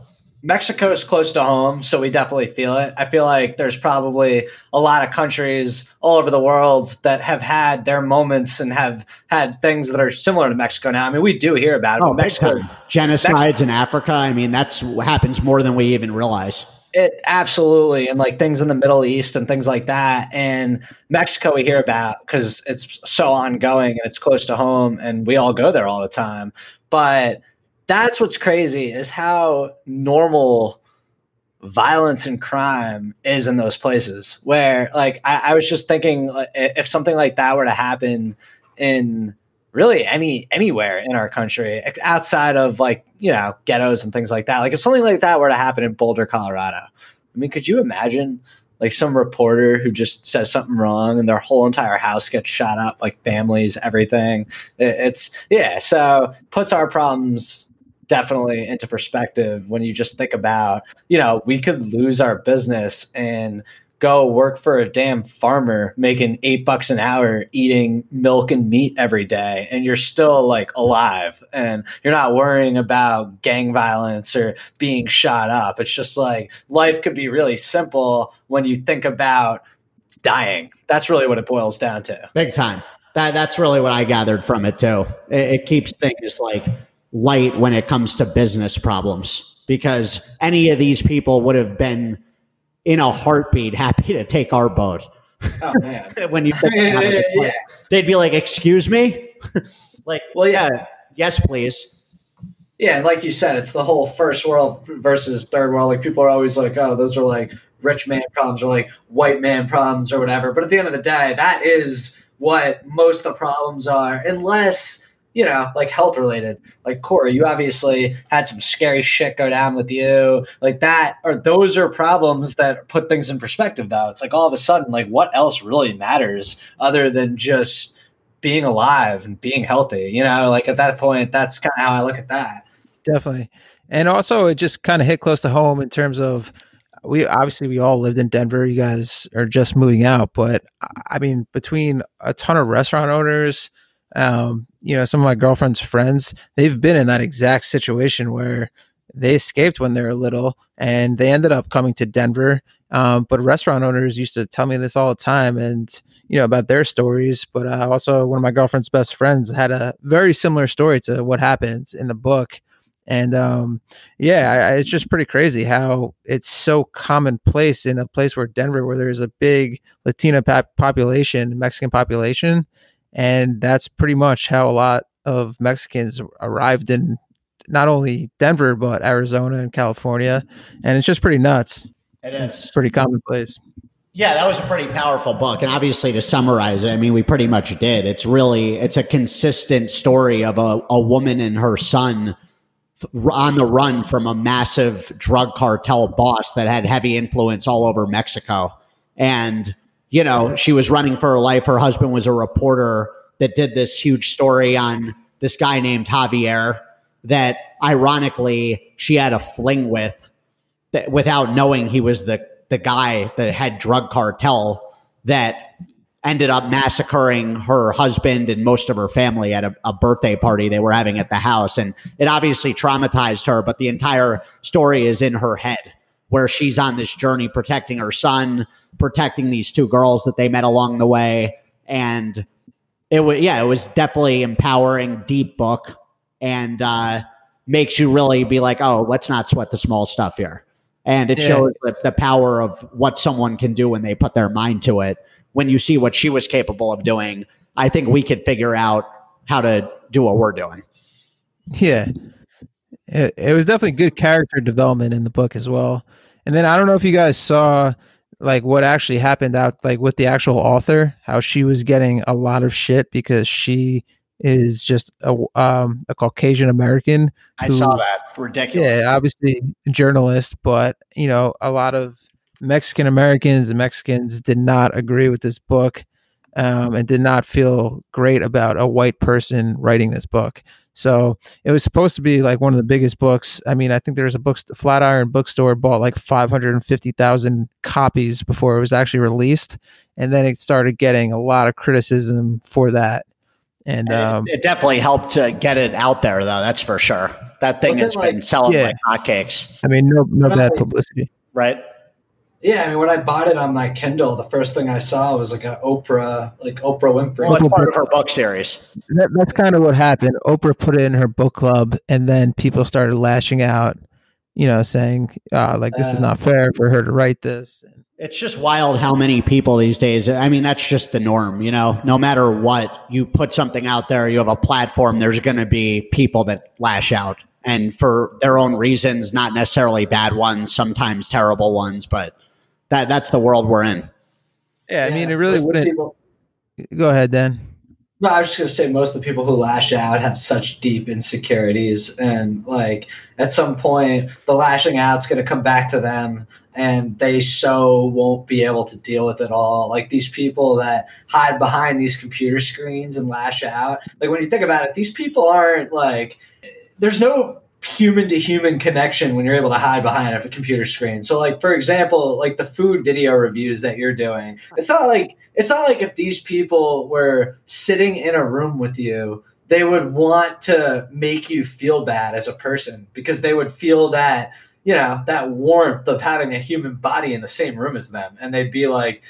Mexico is close to home, so we definitely feel it. I feel like there's probably a lot of countries all over the world that have had their moments and have had things that are similar to Mexico now. I mean, we do hear about it. Oh, Mexico. Genocides in Africa. I mean, that's what happens more than we even realize. It absolutely, and like things in the Middle East and things like that, and Mexico we hear about because it's so ongoing and it's close to home, and we all go there all the time. But that's what's crazy is how normal violence and crime is in those places. Where, like, I, I was just thinking, if something like that were to happen in really any anywhere in our country outside of like you know ghettos and things like that like if something like that were to happen in boulder colorado i mean could you imagine like some reporter who just says something wrong and their whole entire house gets shot up like families everything it's yeah so puts our problems definitely into perspective when you just think about you know we could lose our business and go work for a damn farmer making eight bucks an hour eating milk and meat every day and you're still like alive and you're not worrying about gang violence or being shot up. It's just like life could be really simple when you think about dying. That's really what it boils down to. Big time. That, that's really what i gathered from it too. It, it keeps things like light when it comes to business problems because any of these people would have been in a heartbeat happy to take our boat. Oh, man. when you yeah, yeah, yeah. they'd be like, "Excuse me," like, "Well, yeah, yes, please." Yeah, like you said, it's the whole first world versus third world. Like people are always like, "Oh, those are like rich man problems or like white man problems or whatever." But at the end of the day, that is what most of the problems are, unless you know, like health related. Like Corey, you obviously had some scary shit go down with you. Like that, or those are problems that put things in perspective, though. It's like all of a sudden, like what else really matters other than just being alive and being healthy? You know, like at that point, that's kind of how I look at that. Definitely. And also, it just kind of hit close to home in terms of we obviously we all lived in Denver. You guys are just moving out, but I mean, between a ton of restaurant owners, um, you know, some of my girlfriend's friends, they've been in that exact situation where they escaped when they were little and they ended up coming to Denver. Um, but restaurant owners used to tell me this all the time and, you know, about their stories. But uh, also, one of my girlfriend's best friends had a very similar story to what happened in the book. And um, yeah, I, it's just pretty crazy how it's so commonplace in a place where Denver, where there's a big Latina population, Mexican population, and that's pretty much how a lot of Mexicans arrived in not only Denver but Arizona and California, and it's just pretty nuts. It is it's pretty commonplace. Yeah, that was a pretty powerful book, and obviously to summarize it, I mean, we pretty much did. It's really it's a consistent story of a, a woman and her son on the run from a massive drug cartel boss that had heavy influence all over Mexico, and you know, she was running for her life. Her husband was a reporter that did this huge story on this guy named Javier that ironically she had a fling with that without knowing he was the the guy that had drug cartel that ended up massacring her husband and most of her family at a, a, birthday party they were having at the house. And it obviously traumatized her, but the entire story is in her head where she's on this journey protecting her son, protecting these two girls that they met along the way. And it was, yeah, it was definitely empowering, deep book, and uh, makes you really be like, oh, let's not sweat the small stuff here. And it yeah. shows the, the power of what someone can do when they put their mind to it. When you see what she was capable of doing, I think we could figure out how to do what we're doing. Yeah. It, it was definitely good character development in the book as well. And then I don't know if you guys saw like what actually happened out like with the actual author, how she was getting a lot of shit because she is just a um a Caucasian American. I saw that. For ridiculous. Yeah, obviously journalist, but you know, a lot of Mexican Americans and Mexicans did not agree with this book um, and did not feel great about a white person writing this book. So it was supposed to be like one of the biggest books. I mean, I think there's a book, Flatiron Bookstore bought like 550,000 copies before it was actually released. And then it started getting a lot of criticism for that. And, um, it, it, definitely helped to get it out there, though. That's for sure. That thing has like, been selling yeah. like hotcakes. I mean, no, no bad publicity. Right. Yeah, I mean, when I bought it on my Kindle, the first thing I saw was like an Oprah, like Oprah Winfrey. Well, it's part of her book series. That, that's kind of what happened. Oprah put it in her book club, and then people started lashing out. you know, saying uh, like this is Uh, not fair for her to write this. It's just wild how many people these days. I mean, that's just the norm, you know. No matter what, you put something out there, you have a platform, there's going to be people that lash out and for their own reasons, not necessarily bad ones, sometimes terrible ones, but that that's the world we're in. Yeah, I mean, it really most wouldn't. people- Go ahead, Dan. No, I was just gonna say most of the people who lash out have such deep insecurities, and like at some point, the lashing out's gonna come back to them, and they so won't be able to deal with it all. Like these people that hide behind these computer screens and lash out. Like when you think about it, these people aren't like. There's no human to human connection when you're able to hide behind a computer screen. So like for example, like the food video reviews that you're doing. It's not like it's not like if these people were sitting in a room with you, they would want to make you feel bad as a person because they would feel that, you know, that warmth of having a human body in the same room as them and they'd be like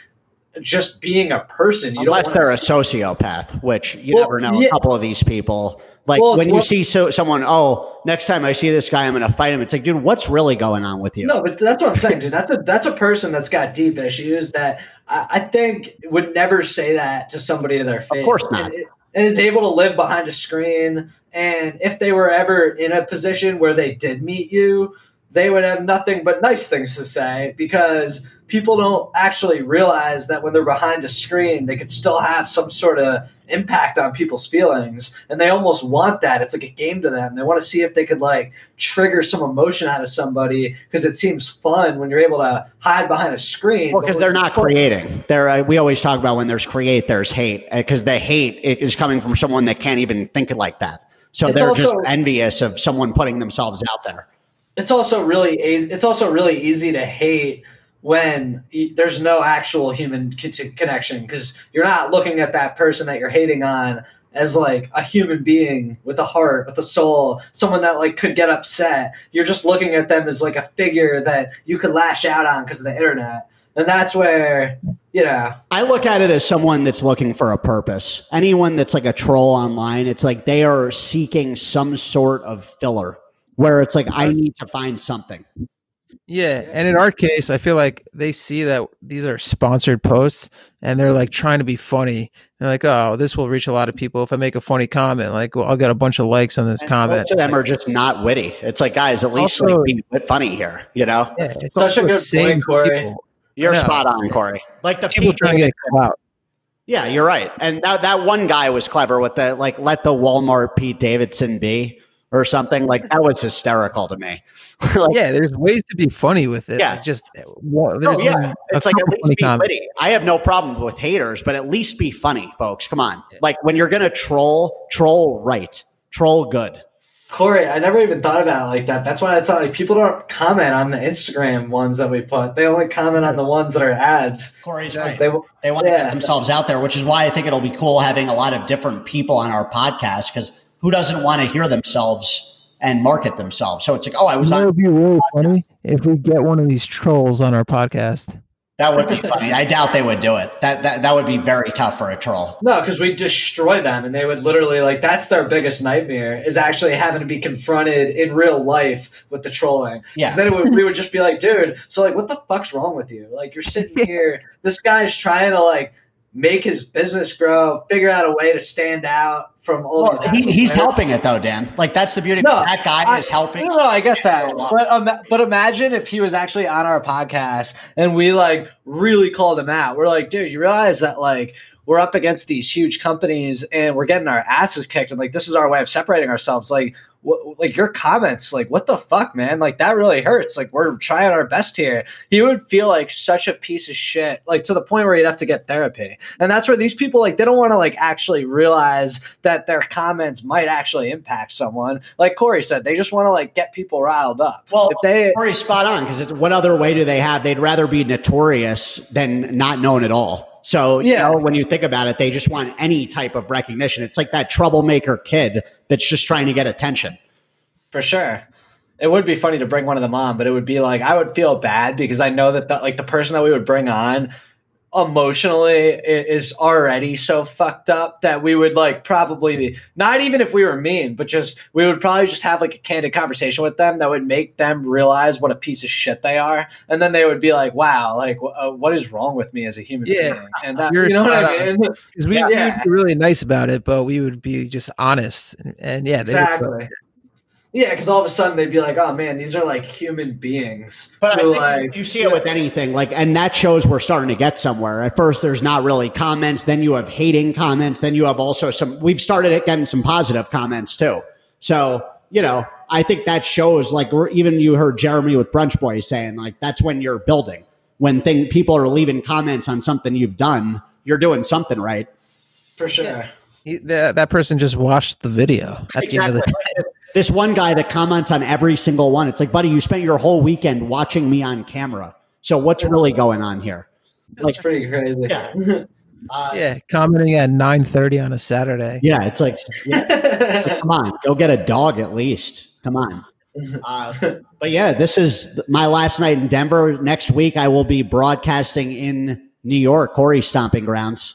just being a person, you Unless they're a sociopath, which you Well, never know. yeah. A couple of these people, like Well, when you what- see so, someone, oh, next time I see this guy, I'm going to fight him. It's like, dude, what's really going on with you? No, but that's what I'm saying, dude. That's a that's a person that's got deep issues that I, I think would never say that to somebody to their face. Of course not. And, and is able to live behind a screen. And if they were ever in a position where they did meet you, they would have nothing but nice things to say because people don't actually realize that when they're behind a screen, they could still have some sort of impact on people's feelings. And they almost want that. It's like a game to them. They want to see if they could like trigger some emotion out of somebody because it seems fun when you're able to hide behind a screen. Well, because they're not creating. They're uh, we always talk about when there's create, there's hate, because the hate is coming from someone that can't even think it like that. So It's they're just envious of someone putting themselves out there. it's also really it's also really easy to hate when there's no actual human connection because you're not looking at that person that you're hating on as like a human being with a heart with a soul someone that like could get upset you're just looking at them as like a figure that you could lash out on because of the internet and that's where you know I look at it as someone that's looking for a purpose. Anyone that's like a troll online, it's like they are seeking some sort of filler where it's like I need to find something. Yeah, and in our case, I feel like they see that these are sponsored posts, and they're like trying to be funny. They're like, "Oh, this will reach a lot of people if I make a funny comment. Like, well, I'll get a bunch of likes on this comment." Most of them are just not witty. It's like, guys, at least also- like be a bit funny here, you know? Yeah, Such a good the point, Corey. people. You're Yeah. spot on, Corey. Like the People trying to get clout. Yeah, you're right. And that that one guy was clever with the like let the Walmart Pete Davidson be or something. Like that was hysterical to me. like, Yeah, there's ways to be funny with it. Yeah. Like just well, oh, there's oh, yeah. been It's like at couple least funny be comments. witty. I have no problem with haters, but at least be funny, folks. Come on. Like when you're gonna troll, troll right. Troll good. Corey, I never even thought about it like that. That's why it's not like people don't comment on the Instagram ones that we put. They only comment on the ones that are ads. Corey's right. They, They want to get themselves out there, which is why I think it'll be cool having a lot of different people on our podcast because who doesn't want to hear themselves and market themselves? So it's like, oh, I was You know, on it would be really funny if we get one of these trolls on our podcast. That would be funny. I doubt they would do it. That that, that would be very tough for a troll. no, because we destroy them, and they would literally like that's their biggest nightmare is actually having to be confronted in real life with the trolling. Yeah. then it would, we would just be like, dude, so like, what the fuck's wrong with you? Like, you're sitting here, this guy's trying to like make his business grow, figure out a way to stand out from all Well, he, he's players. helping it though, Dan. Like that's the beauty. No, that guy I- is helping. No, no, I get that. But um, but imagine if he was actually on our podcast and we like really called him out. We're like, dude, you realize that like we're up against these huge companies and we're getting our asses kicked and like this is our way of separating ourselves. Like what, like your comments, like what the fuck, man? Like that really hurts. Like we're trying our best here. He would feel like such a piece of shit, like to the point where he'd have to get therapy. And that's where these people like they don't want to like actually realize that their comments might actually impact someone. Like Corey said, they just want to like get people riled up. Well, if they Corey's spot on because what other way do they have? They'd rather be notorious than not known at all. So you know, when you think about it, they just want any type of recognition. It's like that troublemaker kid that's just trying to get attention. for sure. It would be funny to bring one of them on, but it would be like I would feel bad because I know that the, like the person that we would bring on emotionally is already so fucked up that we would like probably not even if we were mean, but just we would probably just have like a candid conversation with them that would make them realize what a piece of shit they are, and then they would be like, "Wow, like uh, what is wrong with me as a human Yeah. being?" And that, You're you know what I mean? Because we, yeah. would be really nice about it, but we would be just honest. And, and yeah, they would- Exactly. Yeah, because all of a sudden they'd be like, "Oh man, these are like human beings." But I think like, you see it with anything, like, and that shows we're starting to get somewhere. At first, there's not really comments. Then you have hating comments. Then you have also some. We've started getting some positive comments too. So you know, I think that shows. Like, even you heard Jeremy with Brunch Boys saying, like, that's when you're building. When thing people are leaving comments on something you've done, you're doing something right. for sure. he- that, that person just watched the video at the end of the day. This one guy that comments on every single one. It's like, buddy, you spent your whole weekend watching me on camera. So what's really going on here? That's pretty crazy. Yeah. Uh, Yeah, commenting at 9:30 on a Saturday. Yeah, it's like, yeah, come on, go get a dog at least. Come on. Uh, but yeah, this is my last night in Denver. Next week, I will be broadcasting in New York, Corey stomping grounds.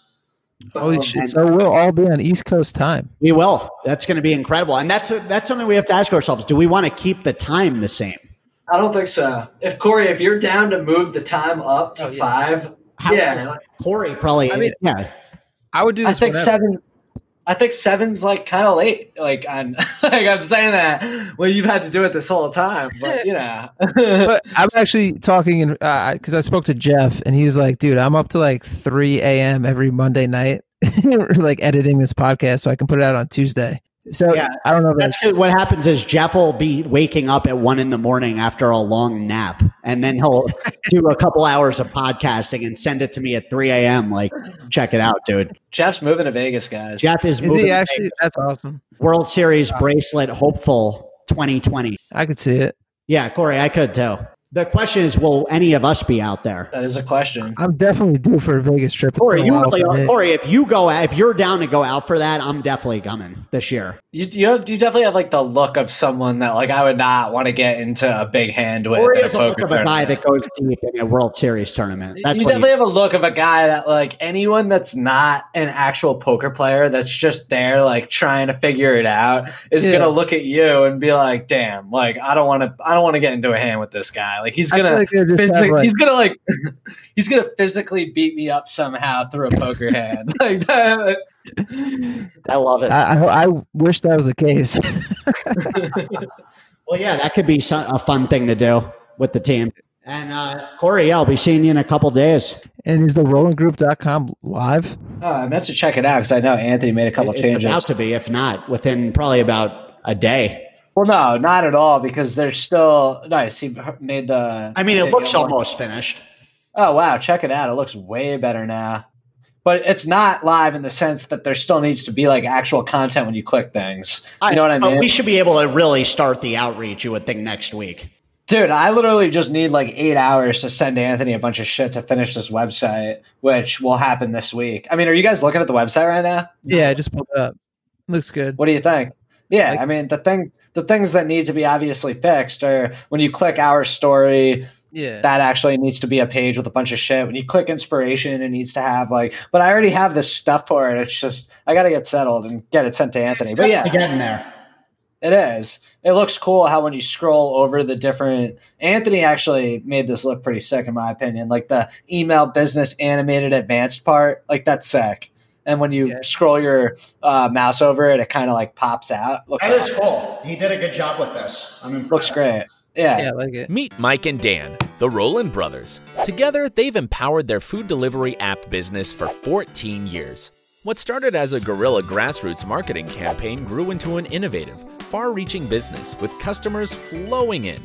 Holy um, shit! So we'll all be on East Coast time. We will. That's going to be incredible, and that's that's something we have to ask ourselves: Do we want to keep the time the same? I don't think so. If Corey, if you're down to move the time up to Oh, yeah. five, How- yeah, Corey probably. I mean- yeah, I would do I think whenever. seven. I think seven's like kind of late. Like on, like I'm saying that. Well, you've had to do it this whole time, but you know. but I'm actually talking in uh, because I spoke to Jeff and he's like, dude, I'm up to like 3 a.m. every Monday night, like editing this podcast so I can put it out on Tuesday. So Yeah, I don't know. If that's that's. What happens is Jeff will be waking up at one in the morning after a long nap, and then he'll do a couple hours of podcasting and send it to me at 3 a.m. Like, check it out, dude. Jeff's moving to Vegas, guys. Jeff is Is moving he to actually? That's awesome. World Series bracelet hopeful 2020. I could see it. Yeah, Corey, I could too. The question is, will any of us be out there? That is a question. I'm definitely due for a Vegas trip. Corey, you really are. Corey, if you go, if you're down to go out for that, I'm definitely coming this year. You you have you definitely have like the look of someone that like I would not want to get into a big hand with. Corey at is a look poker of a guy that goes deep in a World Series tournament. That's you definitely he, have a look of a guy that like anyone that's not an actual poker player that's just there like trying to figure it out is Yeah. gonna look at you and be like, "Damn, like I don't want to, I don't want to get into a hand with this guy. Like he's gonna, like physically, like- he's gonna like, he's gonna physically beat me up somehow through a poker hand. Like. I love it. I, I, I wish that was the case. Well, yeah, that could be some, a fun thing to do with the team. And uh, Corey, yeah, I'll be seeing you in a couple days. and is the rollinggroup.com live? Oh, I meant to check it out because I know Anthony made a couple It's changes. about to be, if not within probably about a day. Well, no, not at all because they're still nice. He made the. I mean, it looks almost finished. Oh wow, check it out. It looks way better now. But it's not live in the sense that there still needs to be like actual content when you click things. You know what I mean? we should be able to really start the outreach. You would think next week. Dude, I literally just need like eight hours to send Anthony a bunch of shit to finish this website, which will happen this week. I mean, are you guys looking at the website right now? Yeah, I just pulled it up. Looks good. What do you think? Yeah, Like- I mean the thing the things that need to be obviously fixed are when you click our story, Yeah. that actually needs to be a page with a bunch of shit. When you click inspiration, it needs to have like but I already have this stuff for it. It's just I gotta get settled and get it sent to Anthony. But yeah, getting there. it is. It looks cool how when you scroll over the different Anthony actually made this look pretty sick in my opinion. Like the email business animated advanced part, like that's sick. And when you Yeah. scroll your uh, mouse over it, it kind of like pops out. Looks, That is awesome. cool. He did a good job with this. I'm impressed. looks great. Yeah. Yeah, I like it. Meet Mike and Dan, the Roland brothers. Together, they've empowered their food delivery app business for 14 years. What started as a guerrilla grassroots marketing campaign grew into an innovative, far reaching business with customers flowing in.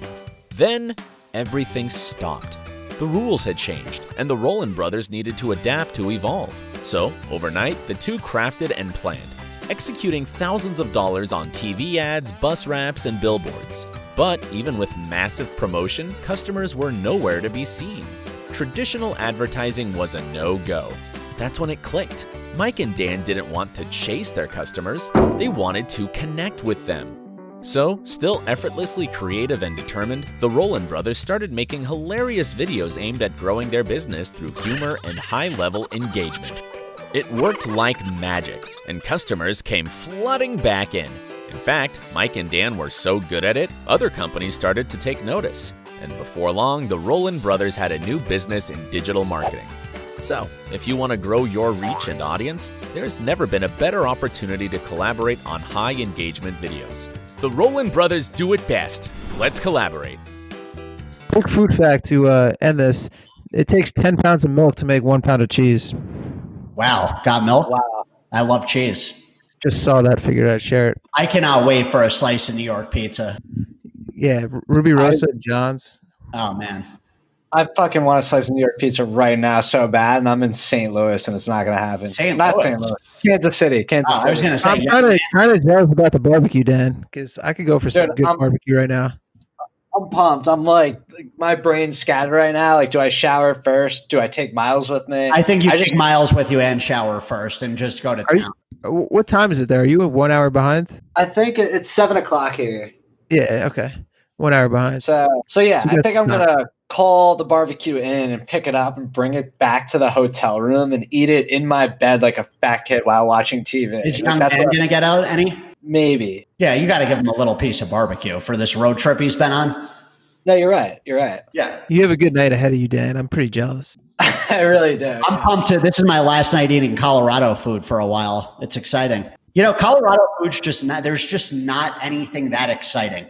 Then, everything stopped. The rules had changed, and the Roland brothers needed to adapt to evolve. So, overnight, the two crafted and planned, executing thousands of dollars on TV ads, bus wraps, and billboards. But even with massive promotion, customers were nowhere to be seen. Traditional advertising was a no go. That's when it clicked. Mike and Dan didn't want to chase their customers, they wanted to connect with them. So, still effortlessly creative and determined, the Roland brothers started making hilarious videos aimed at growing their business through humor and high level engagement. It worked like magic, and customers came flooding back in. In fact, Mike and Dan were so good at it, other companies started to take notice. And before long, the Roland brothers had a new business in digital marketing. So, if you want to grow your reach and audience, there's never been a better opportunity to collaborate on high engagement videos. The Roland brothers do it best. Let's collaborate. Quick food fact to uh, end this: It takes ten pounds of milk to make one pound of cheese. Wow, got milk? Wow. I love cheese. Just saw that. Figured I'd share it. I cannot wait for a slice of New York pizza. Yeah, Rubirosa and John's. Oh man. I fucking want a slice of New York pizza right now so bad, and I'm in St. Louis, and it's not going to happen. St. Not Louis? St. Louis, Kansas City, Kansas Oh, City. I was gonna say I'm kind of kind of jealous about the barbecue, Dan, because I could go for some Dude, good I'm- barbecue right now. I'm pumped. I'm like, my brain's scattered right now. Like, do I shower first? Do I take Miles with me? I think you I take just- Miles with you and shower first and just go to Are you- town. Wh- What time is it there? Are you one hour behind? I think it's seven o'clock here. Yeah, okay, one hour behind. So, so yeah, So I think I'm gonna call the barbecue in and pick it up and bring it back to the hotel room and eat it in my bed like a fat kid while watching TV. Is Like, young that's Dan gonna get out any? maybe. Yeah, you got to give him a little piece of barbecue for this road trip he's been on. No, you're right. You're right. Yeah, You have a good night ahead of you, Dan. I'm pretty jealous. I really do. I'm pumped. To, this is my last night eating Colorado food for a while. It's exciting. You know, Colorado food's just not. There's just not anything that exciting.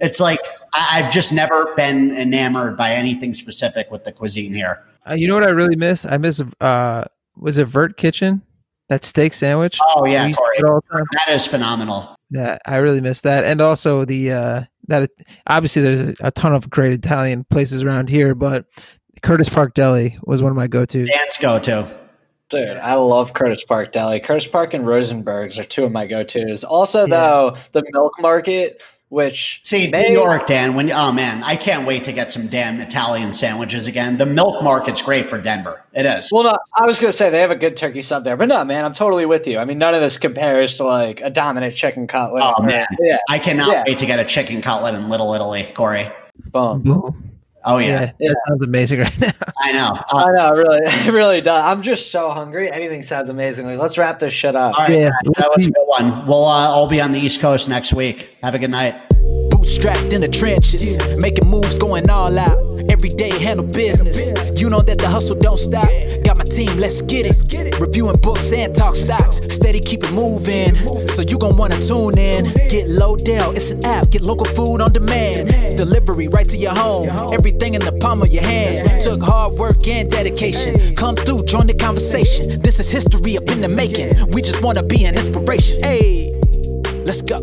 It's like I, I've just never been enamored by anything specific with the cuisine here. Uh, you know what I really miss? I miss uh, was it Vert Kitchen? That steak sandwich. Oh yeah, We used to Corey, all the time. that is phenomenal. Yeah, I really miss that, and also the uh, that obviously there's a, a ton of great Italian places around here, but Curtis Park Deli was one of my go-tos. Dan's go to. Dude, I love Curtis Park Deli. Curtis Park and Rosenberg's are two of my go-tos. Also, Yeah. though, the Milk Market, which See, may- New York, Dan. When oh man, I can't wait to get some damn Italian sandwiches again. The milk market's great for Denver. It is. Well, no, I was gonna say they have a good turkey sub there, but no, man, I'm totally with you. I mean, none of this compares to like a dominant chicken cutlet. Oh, or- man. yeah, I cannot Yeah. wait to get a chicken cutlet in Little Italy, Corey. boom. Boom. Oh Yeah, yeah, Yeah. that sounds amazing right now. I know. Uh, I know, it really, it really does. I'm just so hungry. Anything sounds amazingly. Let's wrap this shit up. all right, Yeah. guys, that was a good one. We'll uh, all be on the East Coast next week. Have a good night. Bootstrapped in the trenches, making moves, going all out. Every day handle business. You know that the hustle don't stop. Got my team, let's get it. Reviewing books and talk stocks. Steady keep it moving. So you gon' wanna tune in. Get Lodell, it's an app. Get local food on demand. Delivery right to your home. Everything in the palm of your hand. Took hard work and dedication. Come through, join the conversation. This is history up in the making. We just wanna be an inspiration. Hey, let's go.